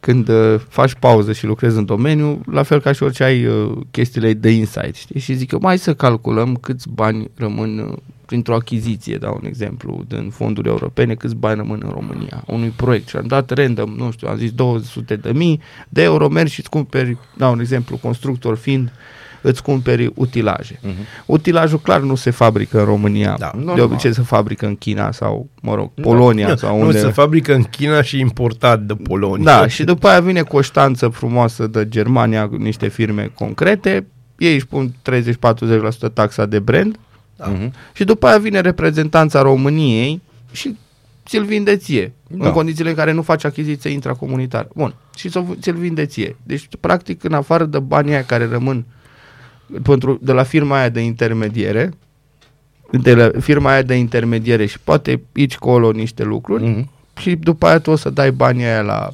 Speaker 6: când uh, faci pauză și lucrezi în domeniu, la fel ca și orice ai uh, chestiile de insight, știi? Și zic eu, mai să calculăm câți bani rămân uh, printr-o achiziție, dau un exemplu, din fonduri europene, câți bani rămân în România, unui proiect. Și am dat random, nu știu, am zis 200 de mii de euro, mergi și îți cumperi, dau un exemplu, constructor fiind, îți cumperi utilaje. Uh-huh. Utilajul clar nu se fabrică în România.
Speaker 3: Da,
Speaker 6: de
Speaker 4: normal.
Speaker 6: obicei se fabrică în China sau, mă rog, Polonia
Speaker 3: Nu,
Speaker 6: sau
Speaker 3: nu,
Speaker 6: unde.
Speaker 3: se fabrică în China și importat de Polonia.
Speaker 6: Da, și după aia vine cu o ștanță frumoasă de Germania, cu niște firme concrete, ei își pun 30-40% taxa de brand
Speaker 3: Da.
Speaker 4: Mhm.
Speaker 6: și după aia vine reprezentanța României și ți-l vinde ție.
Speaker 4: Da.
Speaker 6: În condițiile în care nu faci achiziție intracomunitar. Bun. Și ți-l- ți-l vinde ție. Deci, practic, în afară de banii aia care rămân pentru, de la firma aia de intermediere, de la firma aia de intermediere și poate aici colo niște lucruri,
Speaker 4: Mhm.
Speaker 6: și după aia tu o să dai banii aia la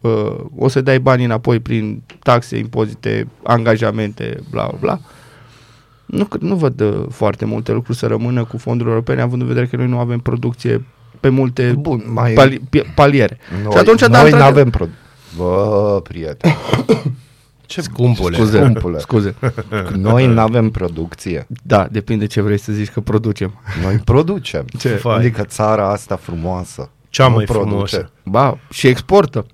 Speaker 6: uh, o să dai banii înapoi prin taxe, impozite, angajamente, bla bla bla. Nu, cred- nu văd uh, foarte multe lucruri să rămână cu fonduri europene, având în vedere că noi nu avem producție pe multe
Speaker 4: Bun, mai-
Speaker 6: pali, pi- paliere.
Speaker 4: Noi,
Speaker 6: și atunci, da,
Speaker 4: noi
Speaker 6: într-adevăr-
Speaker 4: nu avem pro... Bă, prieten. Ce
Speaker 3: Scumpule.
Speaker 6: Scuze,
Speaker 4: Scumpule.
Speaker 6: scuze.
Speaker 4: Noi nu avem producție.
Speaker 6: Da, depinde ce vrei să zici că producem.
Speaker 4: Noi producem.
Speaker 3: Ce faci?
Speaker 4: Adică țara asta frumoasă.
Speaker 3: Cea
Speaker 4: nu
Speaker 3: mai
Speaker 4: produce.
Speaker 3: frumoasă.
Speaker 6: Ba, și exportă.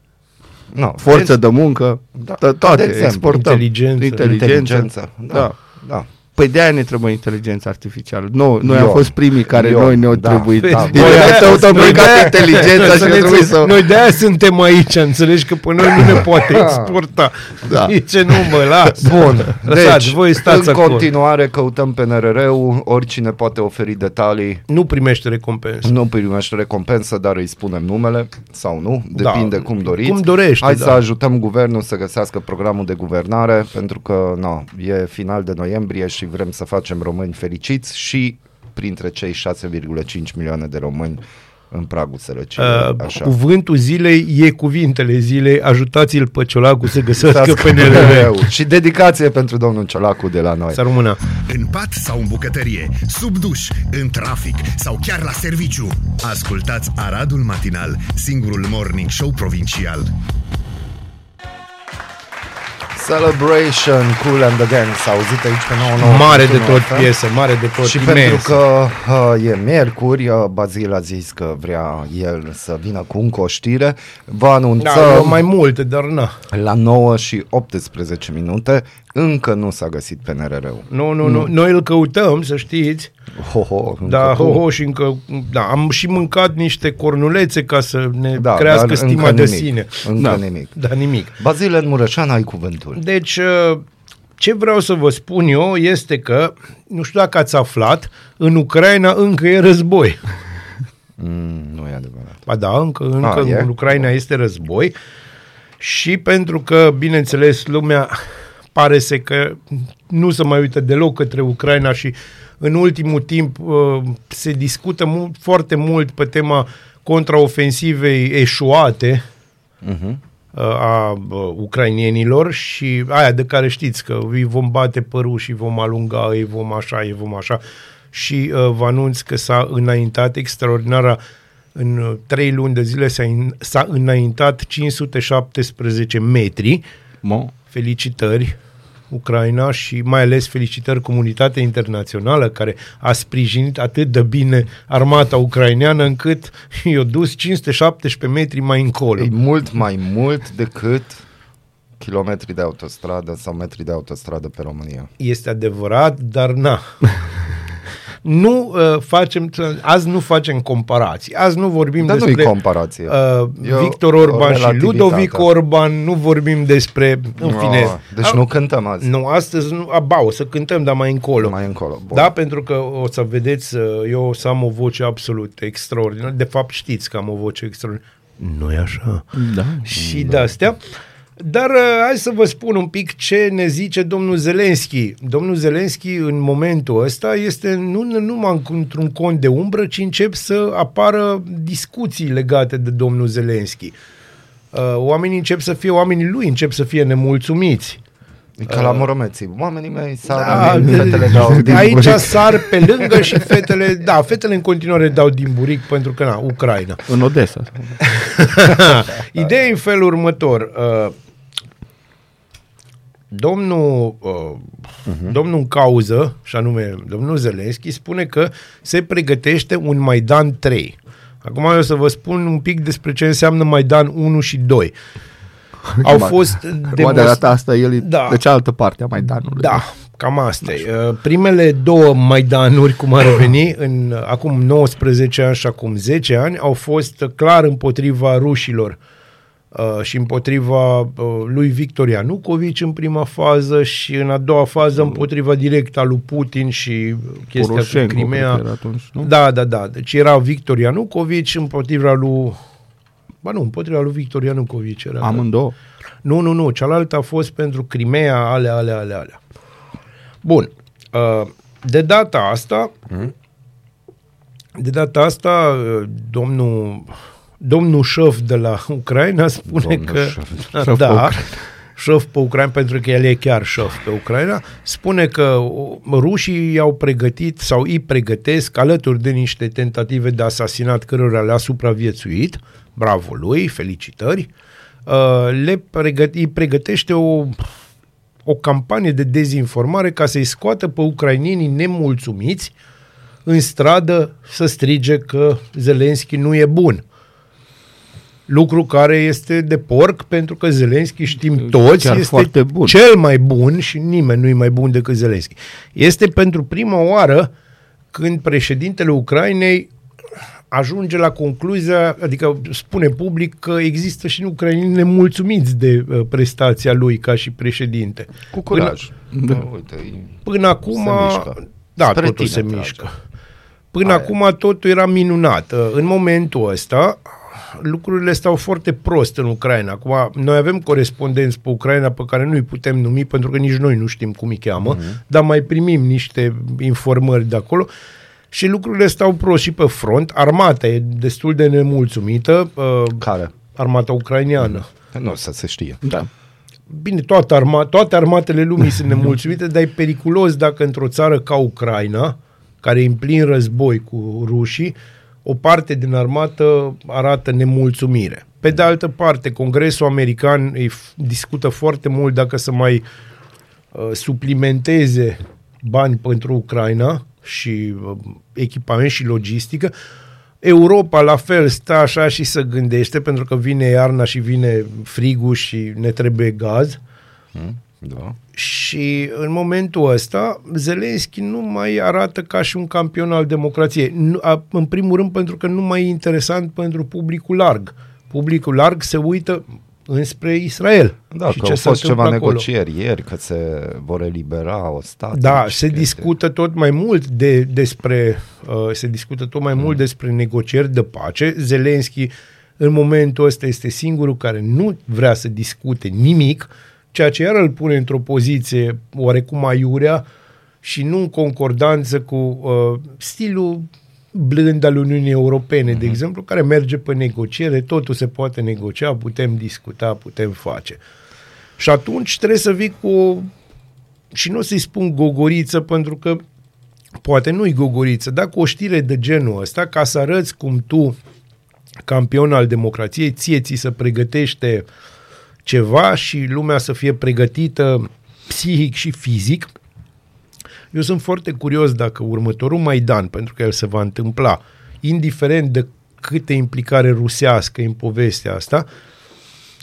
Speaker 4: No,
Speaker 6: Forță de muncă,
Speaker 4: Da.
Speaker 6: da. toate,
Speaker 4: De exemplu,
Speaker 6: exportăm.
Speaker 3: inteligență.
Speaker 6: inteligență.
Speaker 4: inteligență. Da.
Speaker 6: Da.
Speaker 4: da.
Speaker 6: Păi de-aia ne trebuie inteligența artificială. Noi, noi
Speaker 4: Eu.
Speaker 6: am fost primii care
Speaker 4: Eu.
Speaker 6: noi ne-au
Speaker 4: Da.
Speaker 6: trebuit.
Speaker 4: Da.
Speaker 6: Da.
Speaker 4: Voi
Speaker 6: Noi
Speaker 3: de-aia-
Speaker 6: am
Speaker 3: noi
Speaker 6: plecat
Speaker 3: de-aia-
Speaker 6: inteligența și
Speaker 3: Să
Speaker 6: ne
Speaker 3: ne
Speaker 6: trebuie
Speaker 3: înțeleg-
Speaker 6: să...
Speaker 3: Noi de-aia suntem aici, înțelegi că pe noi nu ne poate exporta.
Speaker 6: Da.
Speaker 3: Ce nu, mă, las.
Speaker 4: Bun,
Speaker 3: Lăsați,
Speaker 4: deci,
Speaker 3: voi stați
Speaker 4: în
Speaker 3: acolo.
Speaker 4: continuare căutăm pe NRR-ul, oricine poate oferi detalii,
Speaker 3: Nu primește recompensă.
Speaker 4: nu primește recompensă, dar îi spunem numele sau nu, depinde
Speaker 3: Da,
Speaker 4: cum doriți.
Speaker 3: cum dorește,
Speaker 4: Hai
Speaker 3: da.
Speaker 4: să ajutăm guvernul să găsească programul de guvernare, pentru că no, e final de noiembrie și vrem să facem români fericiți și printre cei 6,5 milioane de români în pragul sărăciei.
Speaker 3: Uh,
Speaker 4: așa.
Speaker 3: cuvântul zilei e cuvintele zilei, ajutați-l pe Ciolacu să găsească
Speaker 4: Găsească
Speaker 3: pe NRR.
Speaker 4: NRR-ul. Și dedicație pentru domnul Ciolacu de la noi.
Speaker 3: Să rămână.
Speaker 1: În pat sau în bucătărie, sub duș, în trafic sau chiar la serviciu. Ascultați Aradul Matinal, singurul morning show provincial.
Speaker 4: Celebration, Cool and the Gang, s-a auzit aici pe 99.
Speaker 3: Mare de tot
Speaker 4: FM.
Speaker 3: piesă, mare de tot,
Speaker 4: Și
Speaker 3: imens.
Speaker 4: pentru că uh, e miercuri, uh, Bazil a zis că vrea el să vină cu încă o știre, vă
Speaker 3: Da,
Speaker 4: anunțăm
Speaker 3: eu mai multe, dar na.
Speaker 4: la 9 și 18 minute, încă nu s-a găsit pe NRR-ul.
Speaker 3: Nu, nu, nu. Noi îl căutăm, să știți.
Speaker 4: Ho, ho, încă
Speaker 3: Da,
Speaker 4: tu.
Speaker 3: ho, ho, și încă... Da, am și mâncat niște cornulețe ca să ne
Speaker 4: Da,
Speaker 3: crească
Speaker 4: dar
Speaker 3: stima
Speaker 4: încă
Speaker 3: de
Speaker 4: nimic.
Speaker 3: sine.
Speaker 4: Încă
Speaker 3: da.
Speaker 4: nimic.
Speaker 3: Da, nimic.
Speaker 4: Bazil în Mureșan ai cuvântul.
Speaker 3: Deci, uh, ce vreau să vă spun eu este că, nu știu dacă ați aflat, în Ucraina încă e război.
Speaker 4: Mm, nu e adevărat.
Speaker 3: Ba da, încă, încă
Speaker 4: A, e?
Speaker 3: în Ucraina este război și pentru că, bineînțeles, lumea pare să că nu se mai uită deloc către Ucraina și în ultimul timp uh, se discută mult, foarte mult pe tema contraofensivei eșuate
Speaker 4: Uh-huh.
Speaker 3: uh, a uh, ucrainienilor și aia de care știți că îi vom bate părul și vom alunga, îi vom așa, îi vom așa și uh, vă anunț că s-a înaintat extraordinara în uh, trei luni de zile s-a, in, s-a înaintat 517 metri
Speaker 6: Mo.
Speaker 3: felicitări Ucraina și mai ales felicitări comunitatea internațională care a sprijinit atât de bine armata ucraineană încât i-a dus 517 metri mai încolo.
Speaker 4: E mult mai mult decât kilometri de autostradă sau metri de autostradă pe România.
Speaker 3: Este adevărat, dar na. nu uh, facem, azi nu facem comparații. Azi nu vorbim
Speaker 4: Dar nu-i
Speaker 3: despre
Speaker 4: comparație.
Speaker 3: uh,
Speaker 4: E o-
Speaker 3: Victor
Speaker 4: o
Speaker 3: Orban și
Speaker 4: relativitate.
Speaker 3: Ludovic Orban, nu vorbim despre, în
Speaker 4: No,
Speaker 3: fine.
Speaker 4: deci
Speaker 3: a-
Speaker 4: nu cântăm azi.
Speaker 3: Nu, astăzi nu, aba, o să cântăm, dar mai încolo.
Speaker 4: Mai încolo. Bun.
Speaker 3: Da, pentru că o să vedeți, uh, eu o să am o voce absolut extraordinară. De fapt știți că am o voce extraordinară. nu e așa?
Speaker 6: Da.
Speaker 3: și de astea. Dar uh, hai să vă spun un pic ce ne zice domnul Zelenski. Domnul Zelenski în momentul ăsta este nu nu numai într-un cont de umbră, ci încep să apară discuții legate de domnul Zelenski. Uh, oamenii încep să fie, oamenii lui încep să fie nemulțumiți.
Speaker 4: E ca la moromeții. Oamenii mei sar,
Speaker 3: Da,
Speaker 4: da, fetele dau din
Speaker 3: aici
Speaker 4: buric.
Speaker 3: sar pe lângă și fetele, da, fetele în continuare dau din buric pentru că, na, Ucraina.
Speaker 6: În Odessa.
Speaker 3: Ideea e în felul următor. Uh, domnul, uh, uh-huh. domnul în cauză, și anume domnul Zelenski, spune că se pregătește un Maidan 3. Acum eu o să vă spun un pic despre ce înseamnă Maidan 1 și 2. Au fost
Speaker 6: De, de data asta el e
Speaker 3: Da.
Speaker 6: de cealaltă parte a Maidanului.
Speaker 3: Da, cam asta e. Uh, Primele două Maidanuri, cum ar veni, în, uh, acum 19 ani și acum 10 ani, au fost uh, clar împotriva rușilor uh, și împotriva uh, lui Victor Ianucovici în prima fază și în a doua fază împotriva direct a lui Putin și chestia cu
Speaker 6: Poroșenko, cred
Speaker 3: Crimea.
Speaker 6: că era atunci, nu?
Speaker 3: Da, da, da. Deci era Victor Ianucovici împotriva lui... Ba nu, împotriva lui Victor Ianucovici era.
Speaker 6: Amândouă.
Speaker 3: Nu, nu, nu. Cealaltă a fost pentru Crimea, alea, alea, alea, alea. Bun. Uh, De data asta, de data asta, uh, domnul, domnul șef de la Ucraina spune
Speaker 4: Domnul
Speaker 3: că...
Speaker 4: șef.
Speaker 6: Șef pe
Speaker 3: da,
Speaker 6: Ucraina.
Speaker 3: șef pe Ucraina, pentru că el e chiar șef pe Ucraina, spune că uh, rușii i-au pregătit sau îi pregătesc alături de niște tentative de asasinat cărora le-a supraviețuit, bravo lui, felicitări, uh, le pregăt, îi pregătește o, o campanie de dezinformare ca să-i scoată pe ucrainienii nemulțumiți în stradă să strige că Zelenski nu e bun. Lucru care este de porc pentru că Zelenski știm toți
Speaker 6: Chiar
Speaker 3: este
Speaker 6: foarte bun.
Speaker 3: cel mai bun și nimeni nu e mai bun decât Zelenski. Este pentru prima oară când președintele Ucrainei ajunge la concluzia, adică spune public că există și în ucraineni nemulțumiți de uh, prestația lui ca și președinte.
Speaker 4: Cu curaj.
Speaker 6: Da.
Speaker 4: Da. Uite, e-
Speaker 3: Până acum,
Speaker 4: Se mișcă.
Speaker 3: da,
Speaker 4: Spre
Speaker 3: totul
Speaker 4: tine
Speaker 3: se
Speaker 4: trage.
Speaker 3: mișcă. Până
Speaker 4: Aia.
Speaker 3: acum totul era minunat. Uh, În momentul ăsta, lucrurile stau foarte prost în Ucraina. Acum, noi avem corespondenți pe Ucraina pe care nu îi putem numi pentru că nici noi nu știm cum îi cheamă,
Speaker 4: Mhm.
Speaker 3: dar mai primim niște informări de acolo și lucrurile stau prost și pe front. Armata e destul de nemulțumită, uh,
Speaker 4: Care?
Speaker 3: armata ucraineană.
Speaker 4: Nu o să se știe.
Speaker 6: Da.
Speaker 3: Bine, toate, arma- toate armatele lumii sunt nemulțumite, dar e periculos dacă într-o țară ca Ucraina, care e în plin război cu rușii, o parte din armată arată nemulțumire. Pe de altă parte, Congresul American îi f- discută foarte mult dacă să mai uh, suplimenteze bani pentru Ucraina și uh, echipament și logistică. Europa la fel stă așa și se gândește pentru că vine iarna și vine frigul și ne trebuie gaz.
Speaker 4: Da.
Speaker 3: Și în momentul ăsta, Zelenski nu mai arată ca și un campion al democrației. Nu, a, în primul rând pentru că nu mai e interesant pentru publicul larg. Publicul larg se uită înspre Israel.
Speaker 4: Da,
Speaker 3: și
Speaker 4: că
Speaker 3: ce
Speaker 4: au
Speaker 3: se
Speaker 4: fost ceva
Speaker 3: întâmplă acolo.
Speaker 4: negocieri ieri, că se vor elibera o stat.
Speaker 3: Da, se discută tot mai mult de, despre uh, se discută tot mai mult despre negocieri de pace. Zelenski în momentul ăsta este singurul care nu vrea să discute nimic, ceea ce iar îl pune într-o poziție oarecum aiurea și nu în concordanță cu uh, stilul blând al Uniunii Europene, de exemplu, care merge pe negociere, totul se poate negocia, putem discuta, putem face. Și atunci trebuie să vii cu o și nu o să-i spun gogoriță pentru că poate nu-i gogoriță, dar cu o știre de genul ăsta, ca să arăți cum tu, campion al democrației, ție ți se pregătește ceva și lumea să fie pregătită psihic și fizic. Eu sunt foarte curios dacă următorul Maidan, pentru că el se va întâmpla, indiferent de câte implicare rusească e în povestea asta,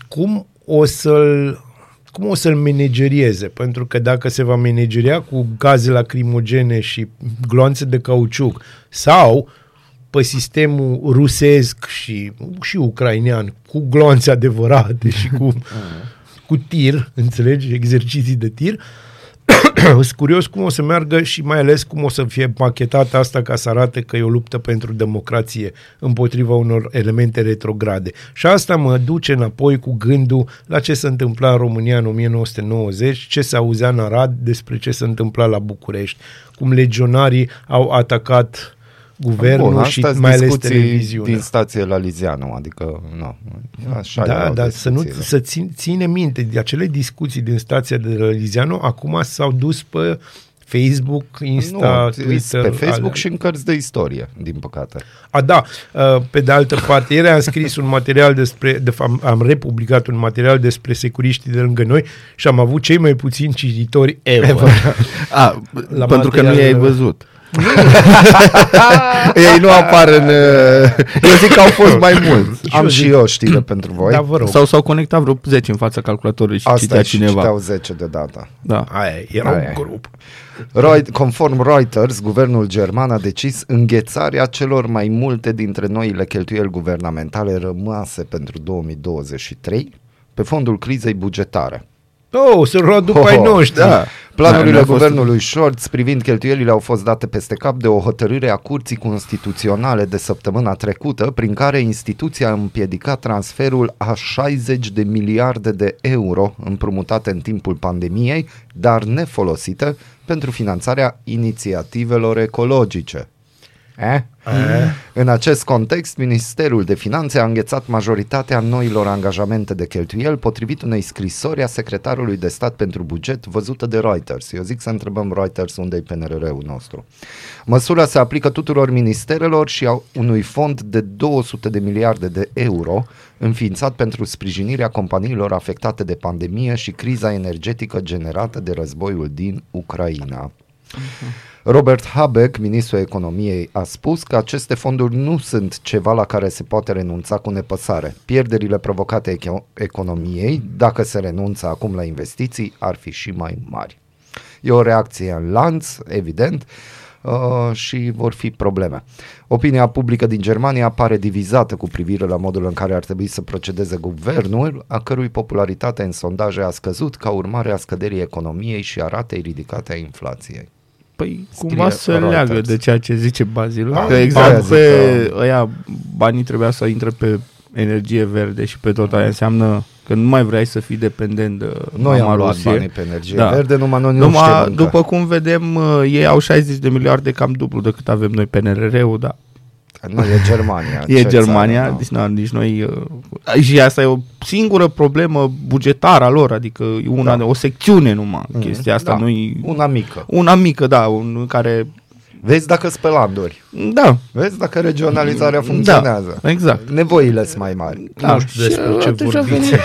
Speaker 3: cum o să-l cum o să-l managerieze? Pentru că dacă se va manageria cu gaze lacrimogene și gloanțe de cauciuc sau pe sistemul rusesc și, și ucrainean cu gloanțe adevărate și cu, cu tir, înțelegi, exerciții de tir, sunt curios cum o să meargă și mai ales cum o să fie machetată asta ca să arate că e o luptă pentru democrație împotriva unor elemente retrograde. Și asta mă duce înapoi cu gândul la ce se întâmpla în România în 1990, ce se auzea în Arad despre ce se întâmpla la București, cum legionarii au atacat guvernul
Speaker 4: Bun,
Speaker 3: și
Speaker 4: astea
Speaker 3: mai ales
Speaker 4: discuții
Speaker 3: televiziunea.
Speaker 4: din stație la Lizianu, adică, nu, așa
Speaker 3: Da,
Speaker 4: erau
Speaker 3: dar să, nu,
Speaker 4: discuțiile.
Speaker 3: să țin, ține minte, de acele discuții din stația de la Liziano acum s-au dus pe Facebook, Insta,
Speaker 4: nu,
Speaker 3: Twitter.
Speaker 4: pe Facebook
Speaker 3: alea.
Speaker 4: și în cărți de istorie, din păcate.
Speaker 3: A, da, uh, pe de altă parte, ieri am scris un material despre, de fapt am republicat un material despre securiștii de lângă noi și am avut cei mai puțini cititori ever.
Speaker 6: A,
Speaker 3: La
Speaker 6: pentru că nu
Speaker 3: materialele-
Speaker 6: i-ai văzut. Ei nu apar în... uh, Eu zic că au fost mai mulți.
Speaker 4: Am
Speaker 3: eu
Speaker 4: și
Speaker 3: zic-
Speaker 4: eu știre pentru voi.
Speaker 3: Da, vă rog.
Speaker 6: Sau s-au conectat vreo 10 în fața calculatorului și
Speaker 4: Asta
Speaker 6: citea
Speaker 4: e și
Speaker 6: cineva.
Speaker 4: citeau 10 deodată.
Speaker 6: Da.
Speaker 3: Aia, e, era
Speaker 4: Aia
Speaker 3: un
Speaker 4: e.
Speaker 3: grup.
Speaker 4: Reut- Conform Reuters, guvernul german a decis înghețarea celor mai multe dintre noile cheltuieli guvernamentale rămase pentru 2023 pe fondul crizei bugetare.
Speaker 3: Oh, să roa după ai
Speaker 4: Oh,
Speaker 3: noștri.
Speaker 6: da.
Speaker 4: Planurile
Speaker 6: Da, mi-a fost-
Speaker 4: guvernului Scholz privind cheltuielile au fost date peste cap de o hotărâre a Curții Constituționale de săptămâna trecută, prin care instituția a împiedicat transferul a 60 de miliarde de euro împrumutate în timpul pandemiei, dar nefolosite pentru finanțarea inițiativelor ecologice. Eh? În acest context, Ministerul de Finanțe a înghețat majoritatea noilor angajamente de cheltuieli potrivit unei scrisori a secretarului de stat pentru buget văzută de Reuters. Eu zic să întrebăm Reuters unde e PNRR-ul nostru. Măsura se aplică tuturor ministerelor și a unui fond de 200 de miliarde de euro înființat pentru sprijinirea companiilor afectate de pandemie și criza energetică generată de războiul din Ucraina. Robert Habeck, ministrul economiei, a spus că aceste fonduri nu sunt ceva la care se poate renunța cu nepăsare. Pierderile provocate eco- economiei, dacă se renunță acum la investiții, ar fi și mai mari. E o reacție în lanț, evident, uh, și vor fi probleme. Opinia publică din Germania pare divizată cu privire la modul în care ar trebui să procedeze guvernul, a cărui popularitate în sondaje a scăzut ca urmare a scăderii economiei și a ratei ridicate a inflației.
Speaker 6: Păi
Speaker 4: Scrie
Speaker 6: cumva se
Speaker 4: Reuters.
Speaker 6: leagă de ceea ce zice Bazil.
Speaker 4: Ah,
Speaker 6: Că
Speaker 4: aia
Speaker 6: exact
Speaker 4: zic
Speaker 6: pe
Speaker 4: că-
Speaker 6: ăia banii trebuia să intre pe energie verde și pe tot aia înseamnă că nu mai vrei să fii dependent de
Speaker 4: Noi
Speaker 6: mama
Speaker 4: am luat
Speaker 6: Rusie.
Speaker 4: banii pe energie
Speaker 6: Da.
Speaker 4: verde, numai noi nu
Speaker 6: Numai,
Speaker 4: știm încă.
Speaker 6: după cum vedem, uh, ei au 60 de miliarde, cam dublu decât avem noi pe NRR-ul, da.
Speaker 4: Nu, e Germania.
Speaker 6: E
Speaker 4: ce
Speaker 6: Germania,
Speaker 4: țară,
Speaker 6: deci, na, nici noi... Uh, și asta e o singură problemă bugetară a lor, adică e una,
Speaker 4: Da.
Speaker 6: o secțiune numai.
Speaker 4: Mhm.
Speaker 6: Chestia asta
Speaker 4: Da.
Speaker 6: nu-i...
Speaker 4: Una mică.
Speaker 6: Una mică, da, un care...
Speaker 4: Vezi dacă spelanduri.
Speaker 6: Da,
Speaker 4: Vezi dacă regionalizarea funcționează.
Speaker 6: da, exact.
Speaker 4: Nevoile sunt mai mari.
Speaker 6: Da,
Speaker 3: Nu știu despre
Speaker 6: și
Speaker 3: ce
Speaker 6: atunci a
Speaker 3: vorbiți.
Speaker 6: venit,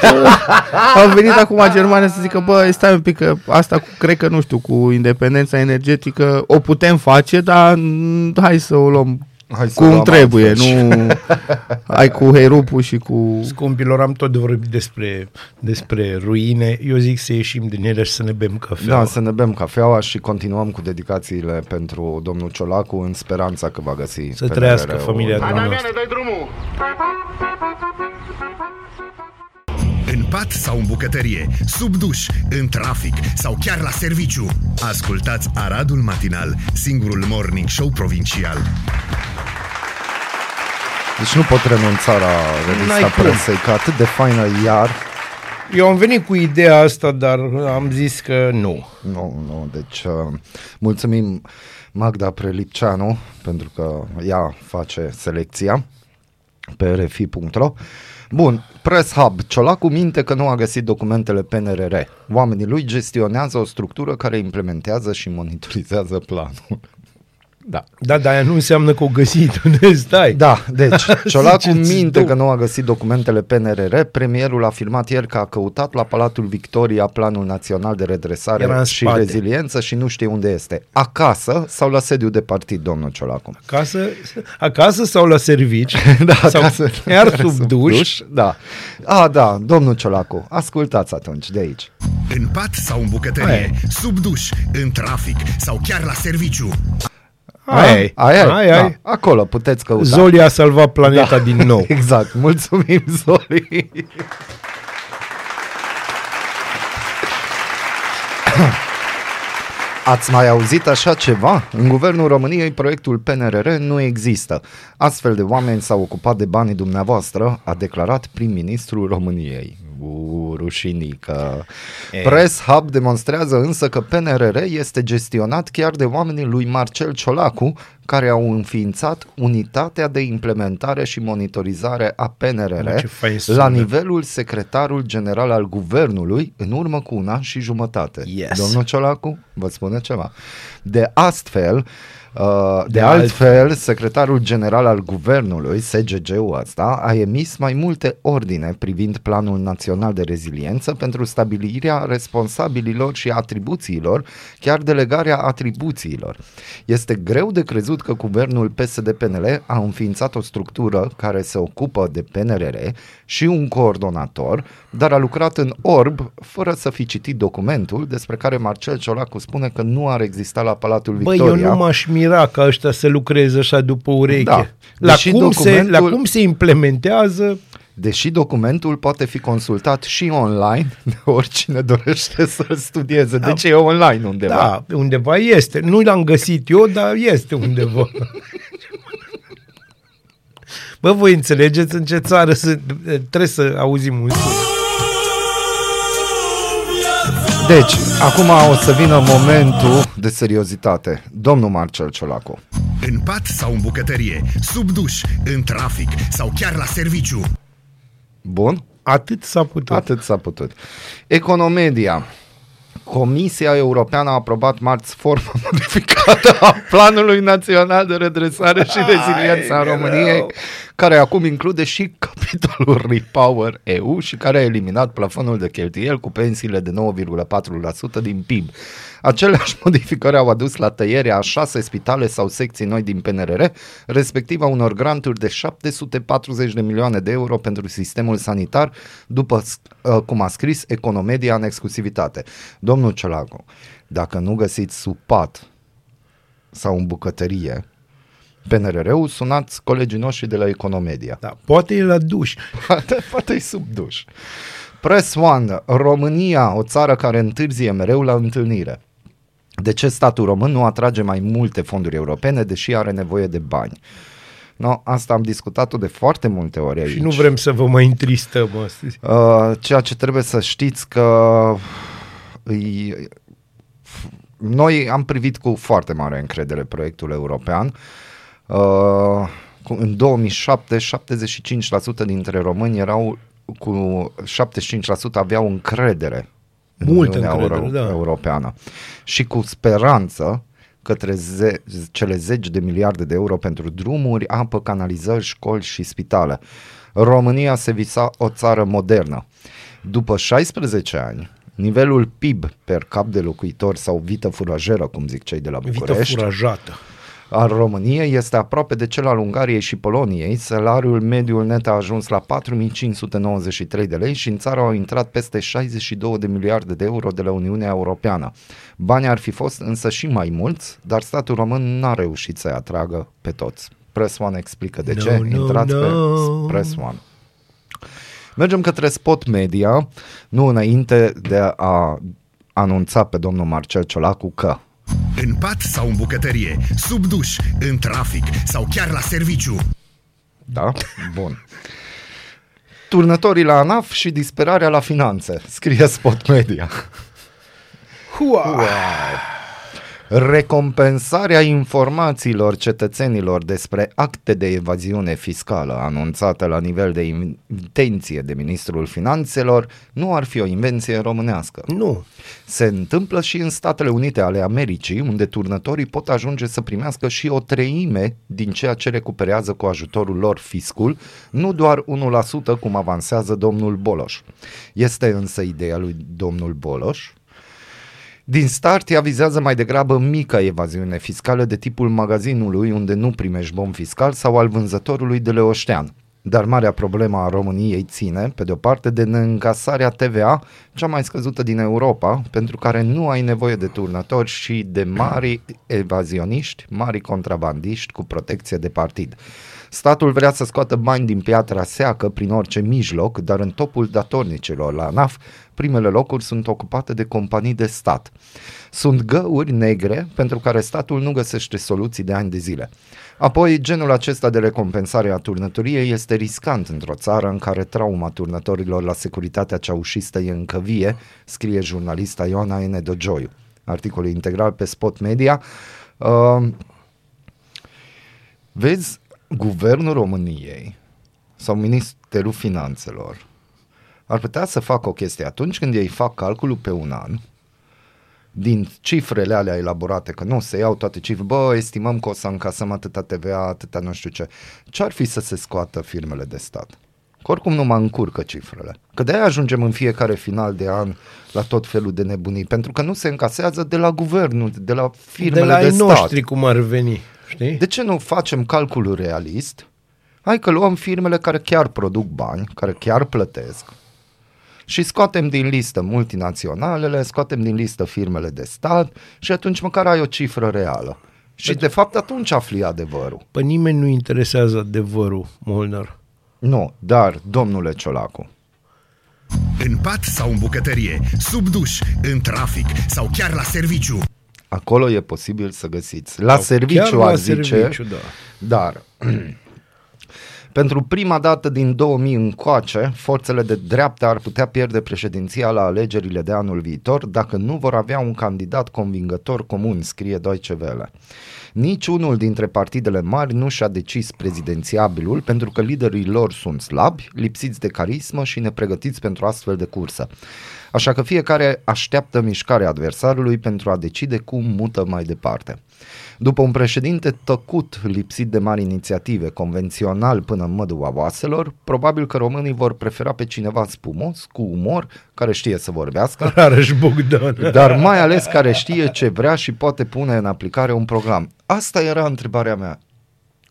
Speaker 6: au venit acum Germania să zică, bă, stai un pic, că asta cu, cred că, nu știu, cu independența energetică o putem face, dar mm, hai să o luăm
Speaker 4: Hai să
Speaker 6: cum
Speaker 4: luăm
Speaker 6: trebuie,
Speaker 4: altfel.
Speaker 6: nu ai cu herupu și cu...
Speaker 3: Scumpilor, am tot vorbit despre, despre ruine. Eu zic să ieșim din ele și să ne bem cafea.
Speaker 4: Da, să ne bem cafeaua și continuăm cu dedicațiile pentru domnul Ciolacu în speranța că va găsi
Speaker 3: Să
Speaker 4: PNRR-ul.
Speaker 3: trăiască familia
Speaker 4: Da.
Speaker 3: dumneavoastră.
Speaker 1: În pat sau în bucătărie, sub duș, în trafic sau chiar la serviciu. Ascultați Aradul Matinal, singurul morning show provincial.
Speaker 4: Deci nu pot renunța la revista
Speaker 3: N-ai cum.
Speaker 4: presei, că atât de faină iar.
Speaker 3: Eu am venit cu ideea asta, dar am zis că nu.
Speaker 4: Nu, nu, deci uh, mulțumim Magda Prelipceanu pentru că ea face selecția pe rfi.ro. Bun, Press Hub. Ciolacu minte că nu a găsit documentele PNRR. Oamenii lui gestionează o structură care implementează și monitorizează planul. Da.
Speaker 3: Da, dar aia nu înseamnă că o găsit. Unde stai?
Speaker 4: Da, deci Ciolacu
Speaker 3: Ziceți
Speaker 4: minte
Speaker 3: două.
Speaker 4: că nu a găsit documentele PNRR. Premierul a afirmat ieri că a căutat la Palatul Victoria Planul Național de Redresare
Speaker 3: Era în
Speaker 4: și
Speaker 3: spate.
Speaker 4: Reziliență și nu știe unde este. Acasă sau la sediu de partid, domnul Ciolacu?
Speaker 3: Acasă, acasă sau la servici?
Speaker 4: Da,
Speaker 3: sau
Speaker 4: acasă.
Speaker 3: chiar sub duș?
Speaker 4: Da. A, da, domnul Ciolacu, ascultați atunci de aici.
Speaker 1: În pat sau în bucătărie, sub duș, în trafic sau chiar la serviciu.
Speaker 3: Aia e.
Speaker 4: Aia, e,
Speaker 3: Aia
Speaker 4: da,
Speaker 3: e.
Speaker 4: acolo puteți căuta.
Speaker 3: Zoli a salvat planeta
Speaker 4: Da.
Speaker 3: din nou.
Speaker 4: Exact, mulțumim Zoli. Ați mai auzit așa ceva? În guvernul României proiectul PNRR nu există. Astfel de oameni s-au ocupat de banii dumneavoastră, a declarat prim-ministrul României. U, rușinică.
Speaker 3: E.
Speaker 4: Press Hub demonstrează însă că PNRR este gestionat chiar de oamenii lui Marcel Ciolacu, care au înființat unitatea de implementare și monitorizare a PNRR
Speaker 3: Bă, ce fain sună.
Speaker 4: la nivelul secretarul general al guvernului în urmă cu un an și jumătate.
Speaker 3: Yes.
Speaker 4: Domnul Ciolacu, vă spune ceva. De astfel, Uh, de,
Speaker 3: De
Speaker 4: altfel, secretarul general al guvernului, SGG-ul ăsta, a emis mai multe ordine privind Planul Național de Reziliență pentru stabilirea responsabililor și atribuțiilor, chiar delegarea atribuțiilor. Este greu de crezut că guvernul PSD-PNL a înființat o structură care se ocupă de PNRR și un coordonator, dar a lucrat în orb fără să fi citit documentul despre care Marcel Ciolacu spune că nu ar exista la Palatul
Speaker 3: Băi,
Speaker 4: Victoria.
Speaker 3: eu nu m-aș mira ca ăștia să lucreze așa după ureche.
Speaker 4: Da.
Speaker 3: La,
Speaker 4: Deși
Speaker 3: cum se,
Speaker 4: documentul-
Speaker 3: la cum se implementează,
Speaker 4: Deși documentul poate fi consultat și online de oricine dorește să-l studieze. Deci e online undeva.
Speaker 3: da, undeva este. Nu l-am găsit eu, dar este undeva. Bă, voi înțelegeți în ce țară sunt, trebuie să auzim un sus.
Speaker 4: Deci, acum o să vină momentul de seriozitate. Domnul Marcel Ciolacu.
Speaker 1: În pat sau în bucătărie, sub duș, în trafic sau chiar la serviciu.
Speaker 4: Bun?
Speaker 3: Atât s-a putut.
Speaker 4: Atât s-a putut. Economedia. Comisia Europeană a aprobat marți forma modificată a Planului Național de Redresare și Reziliență a României, care acum include și capitolul Repower EU și care a eliminat plafonul de cheltuieli cu pensiile de 9,4% din PIB. Aceleași modificări au adus la tăierea a șase spitale sau secții noi din PNRR, respectiv a unor granturi de 740 de milioane de euro pentru sistemul sanitar, după uh, cum a scris Economedia în exclusivitate. Domnul Ciolacu, dacă nu găsiți sub pat sau în bucătărie PNRR-ul, sunați colegii noștri de la Economedia.
Speaker 3: Da, poate e la duș.
Speaker 4: Poate, poate e sub duș. Press One, România, o țară care întârzie mereu la întâlnire. De ce statul român nu atrage mai multe fonduri europene, deși are nevoie de bani? No, asta am discutat-o de foarte multe ori aici.
Speaker 3: Și nu vrem să vă mai întristăm astăzi.
Speaker 4: Uh, ceea ce trebuie să știți că îi, noi am privit cu foarte mare încredere proiectul european. Uh, cu- în 2007, 75% dintre români erau cu 75% aveau încredere în
Speaker 3: Multă
Speaker 4: Uniunea
Speaker 3: încredere, da.
Speaker 4: Europeană și cu speranță către ze- cele zeci de miliarde de euro pentru drumuri, apă, canalizări, școli și spitale. România se visa o țară modernă. După 16 ani, nivelul PIB per cap de locuitor sau vită furajeră, cum zic cei de la
Speaker 3: Vită
Speaker 4: București,
Speaker 3: furajată.
Speaker 4: Al României este aproape de cel al Ungariei și Poloniei. Salariul mediul net a ajuns la 4593 de lei și în țară au intrat peste 62 de miliarde de euro de la Uniunea Europeană. Banii ar fi fost însă și mai mulți, dar statul român n-a reușit să-i atragă pe toți. Press One explică de
Speaker 3: No,
Speaker 4: ce.
Speaker 3: no,
Speaker 4: Intrați
Speaker 3: no.
Speaker 4: pe Press One. Mergem către Spot Media, nu înainte de a anunța pe domnul Marcel Ciolacu că
Speaker 1: În pat sau în bucătărie, sub duș, în trafic sau chiar la serviciu.
Speaker 4: Da? Bun. Turnătorii la ANAF și disperarea la finanțe, scrie Spot Media.
Speaker 3: Hua!
Speaker 4: Recompensarea informațiilor cetățenilor despre acte de evaziune fiscală anunțată la nivel de intenție de Ministrul Finanțelor nu ar fi o invenție românească.
Speaker 3: Nu.
Speaker 4: Se întâmplă și în Statele Unite ale Americii, unde turnătorii pot ajunge să primească și o treime din ceea ce recuperează cu ajutorul lor fiscul, nu doar 1% cum avansează domnul Boloș. Este însă ideea lui domnul Boloș din start, ea vizează mai degrabă mică evaziune fiscală de tipul magazinului unde nu primești bom fiscal sau al vânzătorului de leoștean. Dar marea problemă a României ține, pe de-o parte, de neîncasarea TVA, cea mai scăzută din Europa, pentru care nu ai nevoie de turnători și de mari evazioniști, mari contrabandiști cu protecție de partid. Statul vrea să scoată bani din piatra seacă prin orice mijloc, dar în topul datornicilor la ANAF, primele locuri sunt ocupate de companii de stat. Sunt găuri negre pentru care statul nu găsește soluții de ani de zile. Apoi, genul acesta de recompensare a turnătoriei este riscant într-o țară în care trauma turnătorilor la securitatea ceaușistă e încă vie, scrie jurnalista Ioana N. Dogioiu. Articolul integral pe Spot Media. Uh, vezi, guvernul României sau Ministerul Finanțelor ar putea să facă o chestie atunci când ei fac calculul pe un an, din cifrele alea elaborate, că nu se iau toate cifre, bă, estimăm că o să încasăm atâta TVA, atâta nu știu ce. Ce ar fi să se scoată firmele de stat? Că oricum nu mă încurcă cifrele. Că de-aia ajungem în fiecare final de an la tot felul de nebunii, pentru că nu se încasează de la guvernul, de la firmele
Speaker 3: de la
Speaker 4: de,
Speaker 3: ai
Speaker 4: stat.
Speaker 3: noștri cum ar veni, știi?
Speaker 4: De ce nu facem calculul realist? Hai că luăm firmele care chiar produc bani, care chiar plătesc și scoatem din listă multinaționalele, scoatem din listă firmele de stat și atunci măcar ai o cifră reală. Și de fapt atunci afli adevărul.
Speaker 3: Pe nimeni nu interesează adevărul, Molnar.
Speaker 4: Nu, dar, domnule Ciolacu,
Speaker 1: În pat sau în bucătărie, sub duș, în trafic sau chiar la serviciu.
Speaker 4: Acolo e posibil să găsiți. La
Speaker 3: Sau
Speaker 4: serviciu,
Speaker 3: chiar la
Speaker 4: aș zice,
Speaker 3: serviciu, da.
Speaker 4: Dar, pentru prima dată din 2000 încoace, forțele de dreapta ar putea pierde președinția la alegerile de anul viitor dacă nu vor avea un candidat convingător comun, scrie Deutsche Welle. Nici unul dintre partidele mari nu și-a decis prezidențiabilul pentru că liderii lor sunt slabi, lipsiți de carismă și nepregătiți pentru astfel de cursă. Așa că fiecare așteaptă mișcarea adversarului pentru a decide cum mută mai departe. După un președinte tăcut, lipsit de mari inițiative, convențional până în mădua oaselor, probabil că românii vor prefera pe cineva spumos, cu umor, care știe să vorbească,
Speaker 3: Rareș Bogdan.
Speaker 4: dar mai ales care știe ce vrea și poate pune în aplicare un program. Asta era întrebarea mea.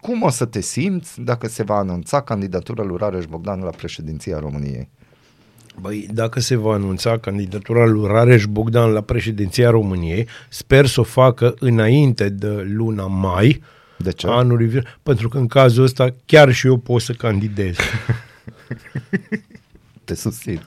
Speaker 4: Cum o să te simți dacă se va anunța candidatura lui Rareș Bogdan la președinția României?
Speaker 3: Băi, dacă se va anunța candidatura lui Rareș Bogdan la președinția României, sper să o facă înainte de luna mai
Speaker 4: De ce?
Speaker 3: anului viitor, pentru că în cazul ăsta chiar și eu pot să candidez.
Speaker 4: Te susțin.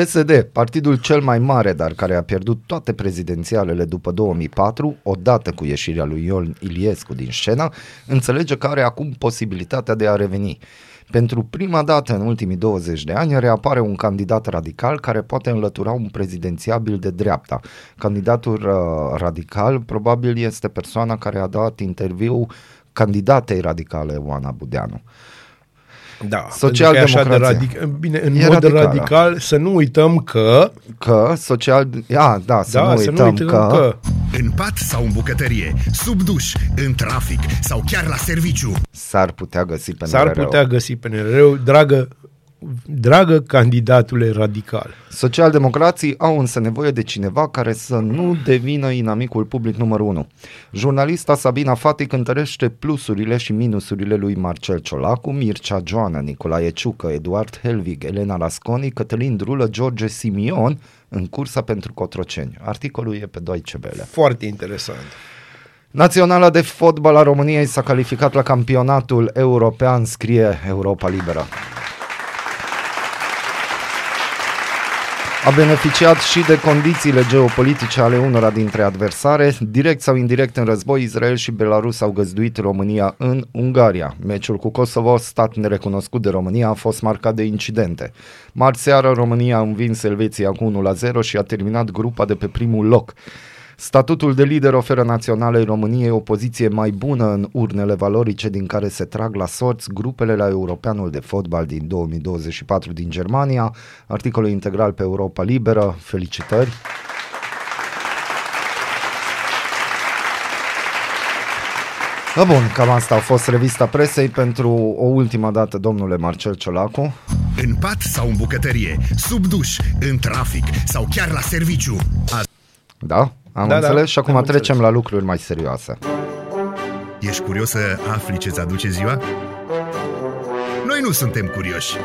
Speaker 4: PSD, partidul cel mai mare, dar care a pierdut toate prezidențialele după 2004, odată cu ieșirea lui Ion Iliescu din scenă, înțelege că are acum posibilitatea de a reveni. Pentru prima dată în ultimii 20 de ani reapare un candidat radical care poate înlătura un prezidențiabil de dreapta. Candidatul uh, radical probabil este persoana care a dat interviu candidatei radicale Oana Budeanu.
Speaker 3: Da,
Speaker 4: Social-democrația.
Speaker 3: pentru că e așa de radic- bine, în
Speaker 4: E
Speaker 3: mod
Speaker 4: radicală.
Speaker 3: radical, să nu uităm că,
Speaker 4: Că social... A, da, să
Speaker 3: da,
Speaker 4: nu
Speaker 3: să
Speaker 4: uităm,
Speaker 3: nu uităm că, că
Speaker 1: În pat sau în bucătărie, sub duș, în trafic sau chiar la serviciu.
Speaker 4: s-ar putea găsi pe
Speaker 3: s-ar
Speaker 4: NRR-ul.
Speaker 3: putea găsi pe NRR, dragă, dragă candidatule radical.
Speaker 4: Socialdemocrații au însă nevoie de cineva care să nu devină inamicul public numărul 1. Jurnalista Sabina Fati cântărește plusurile și minusurile lui Marcel Ciolacu, Mircea Joană, Nicolae Ciucă, Eduard Helvig, Elena Lasconi, Cătălin Drulă, George Simion în cursa pentru Cotroceni. Articolul e pe Deutsche Welle.
Speaker 3: Foarte interesant.
Speaker 4: Naționala de fotbal a României s-a calificat la campionatul european, scrie Europa Liberă. A beneficiat și de condițiile geopolitice ale unora dintre adversare. Direct sau indirect în război, Israel și Belarus au găzduit România în Ungaria. Meciul cu Kosovo, stat nerecunoscut de România, a fost marcat de incidente. Marți seară, România a învins Elveția cu 1-0 și a terminat grupa de pe primul loc. Statutul de lider oferă naționalei României o poziție mai bună în urnele valorice din care se trag la sorți grupele la Europeanul de fotbal din 2024 din Germania. Articolul integral pe Europa Liberă. Felicitări! Da, bun, cam asta a fost revista presei pentru o ultimă dată, domnule Marcel Ciolacu.
Speaker 1: În pat sau în bucătărie, sub duș, în trafic sau chiar la serviciu. A-
Speaker 4: Da? Am
Speaker 3: Da, da,
Speaker 4: înțeles și acum
Speaker 3: am
Speaker 4: trecem
Speaker 3: înțeles.
Speaker 4: la lucruri mai serioase.
Speaker 1: Ești curios să afli ce-ți aduce ziua? Noi nu suntem curioși.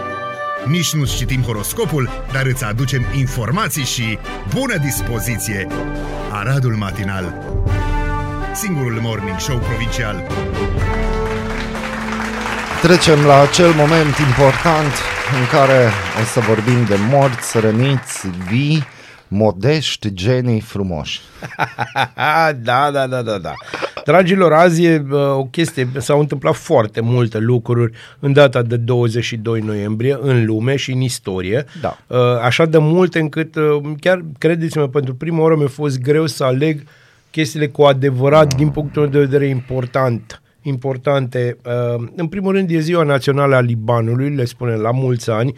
Speaker 1: Nici nu citim horoscopul, dar îți aducem informații și bună dispoziție. Aradul Matinal Singurul morning show provincial
Speaker 4: Trecem la acel moment important în care o să vorbim de morți, răniți, vii, modești, genii frumoși.
Speaker 3: da, da, da, da, da. Dragilor, azi e uh, o chestie, s-au întâmplat foarte multe lucruri în data de 22 noiembrie în lume și în istorie.
Speaker 4: Da.
Speaker 3: Uh, așa de multe încât, uh, chiar credeți-mă, pentru prima oară mi-a fost greu să aleg chestiile cu adevărat, din punctul meu de vedere, important importante. Uh, În primul rând e ziua națională a Libanului, le spune la mulți ani.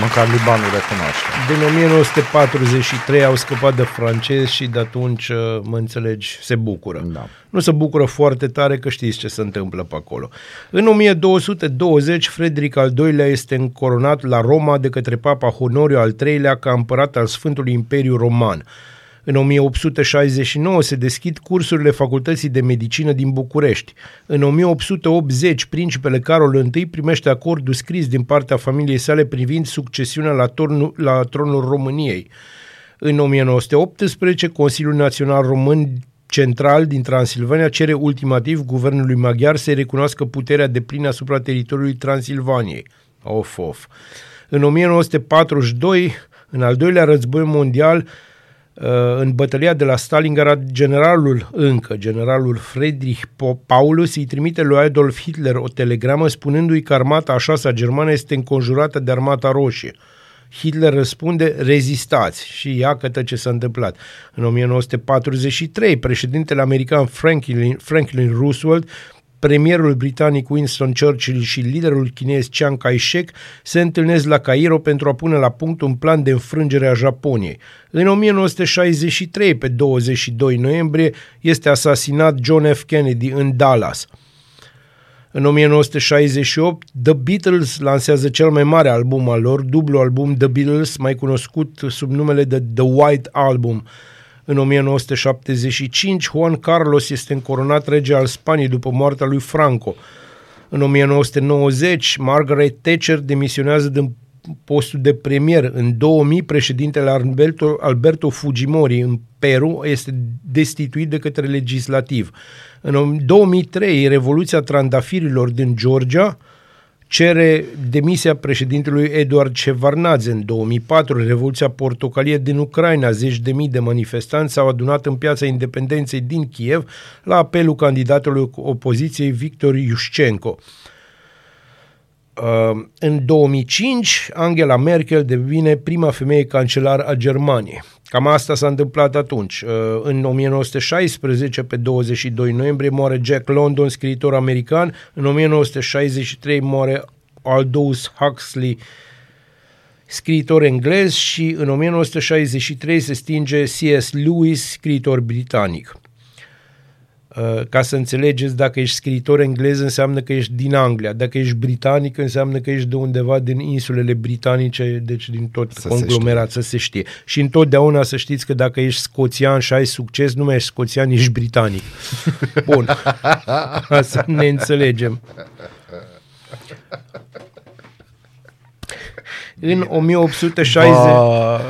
Speaker 4: Măcar Libanul recunoaște.
Speaker 3: Din 1943 au scăpat de francezi și de atunci, uh, mă înțelegi, se bucură.
Speaker 4: Da.
Speaker 3: Nu se bucură foarte tare că știți ce se întâmplă pe acolo. În 1220, Frederic al II-lea este încoronat la Roma de către Papa Honorio al III-lea ca împărat al Sfântului Imperiu Roman. În 1869 se deschid cursurile Facultății de Medicină din București. În 1880, principele Carol I primește acordul scris din partea familiei sale privind succesiunea la, tornul, la tronul României. În 1918, Consiliul Național Român Central din Transilvania cere ultimativ guvernului maghiar să recunoască puterea de plină asupra teritoriului Transilvaniei. Of, of. În 1942, în al doilea război mondial, uh, în bătălia de la Stalingrad, generalul încă, generalul Friedrich Po- Paulus, îi trimite lui Adolf Hitler o telegramă spunându-i că armata a șasea germană este înconjurată de armata roșie. Hitler răspunde, rezistați și iată ce s-a întâmplat. În 1943, președintele american Franklin, Franklin Roosevelt premierul britanic Winston Churchill și liderul chinez Chiang Kai-shek se întâlnesc la Cairo pentru a pune la punct un plan de înfrângere a Japoniei. În 1963, pe 22 noiembrie, este asasinat John F. Kennedy în Dallas. În 1968, The Beatles lansează cel mai mare album al lor, dublu album The Beatles, mai cunoscut sub numele de The White Album. În 1975, Juan Carlos este încoronat rege al Spaniei după moartea lui Franco. În 1990, Margaret Thatcher demisionează din postul de premier. În 2000, președintele Alberto, Alberto Fujimori în Peru este destituit de către legislativ. În 2003, Revoluția Trandafirilor din Georgia cere demisia președintelui Eduard Shevardnadze. În 2004, Revoluția Portocalie din Ucraina, zeci de mii de manifestanți s-au adunat în piața independenței din Kiev la apelul candidatului opoziției Victor Yushchenko. Uh, în 2005, Angela Merkel devine prima femeie cancelar a Germaniei. Cam asta s-a întâmplat atunci. Uh, În 1916, pe 22 noiembrie, moare Jack London, scriitor american. În 1963 moare Aldous Huxley, scriitor englez și în 1963 se stinge C.S. Lewis, scriitor britanic. Uh, Ca să înțelegeți, dacă ești scriitor englez înseamnă că ești din Anglia, dacă ești britanic înseamnă că ești de undeva din insulele britanice, deci din tot
Speaker 4: Să se
Speaker 3: conglomerat, să se știe. Și întotdeauna să știți că dacă ești scoțian și ai succes, nu mai ești scoțian, ești britanic. Bun. Ca să ne înțelegem. În 1860...
Speaker 6: Ba,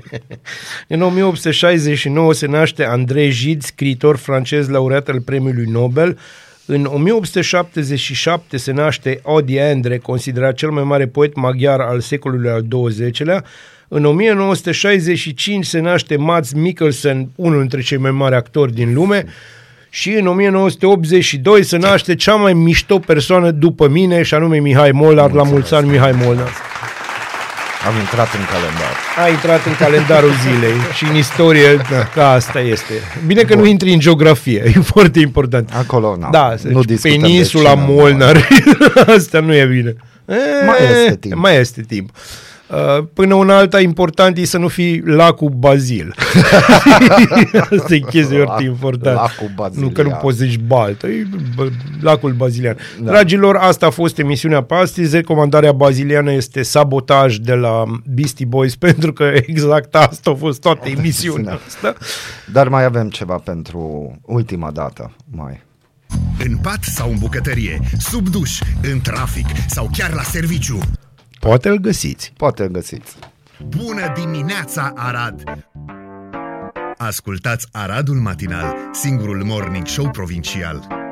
Speaker 3: În 1869 se naște Andrei Gide, scriitor francez laureat al premiului Nobel. În 1877 se naște Odi Endre, considerat cel mai mare poet maghiar al secolului al XX-lea. În 1965 se naște Mads Mikkelsen, unul dintre cei mai mari actori din lume. Și în 1982 se naște cea mai mișto persoană după mine, și anume Mihai Molnar. La mulți ani, Mihai Molnar.
Speaker 4: Am intrat în calendar.
Speaker 3: A intrat în calendarul zilei și în istorie, da, ca asta este. Bine că nu intri în geografie, e foarte important.
Speaker 4: Acolo, na,
Speaker 3: Da,
Speaker 4: nu discutăm de
Speaker 3: peninsula
Speaker 4: cine-
Speaker 3: Molnar, asta nu e bine.
Speaker 4: Mai
Speaker 3: E,
Speaker 4: este timp.
Speaker 3: Mai este timp. Uh, Până una alta, important e să nu fii lacul Bazil. Asta e chestia foarte important.
Speaker 4: Lacul Bazilian.
Speaker 3: Nu că nu poți zici baltă, e bă, lacul bazilian. Da. Dragilor, asta a fost emisiunea pe astăzi. Recomandarea baziliană este sabotaj de la Beastie Boys, pentru că exact asta a fost toată emisiunea asta.
Speaker 4: Dar mai avem ceva pentru ultima dată. Mai.
Speaker 1: În pat sau în bucătărie, sub duș, în trafic sau chiar la serviciu.
Speaker 3: Poate îl găsiți.
Speaker 4: Poate îl găsiți.
Speaker 1: Bună dimineața, Arad! Ascultați Aradul Matinal, singurul morning show provincial.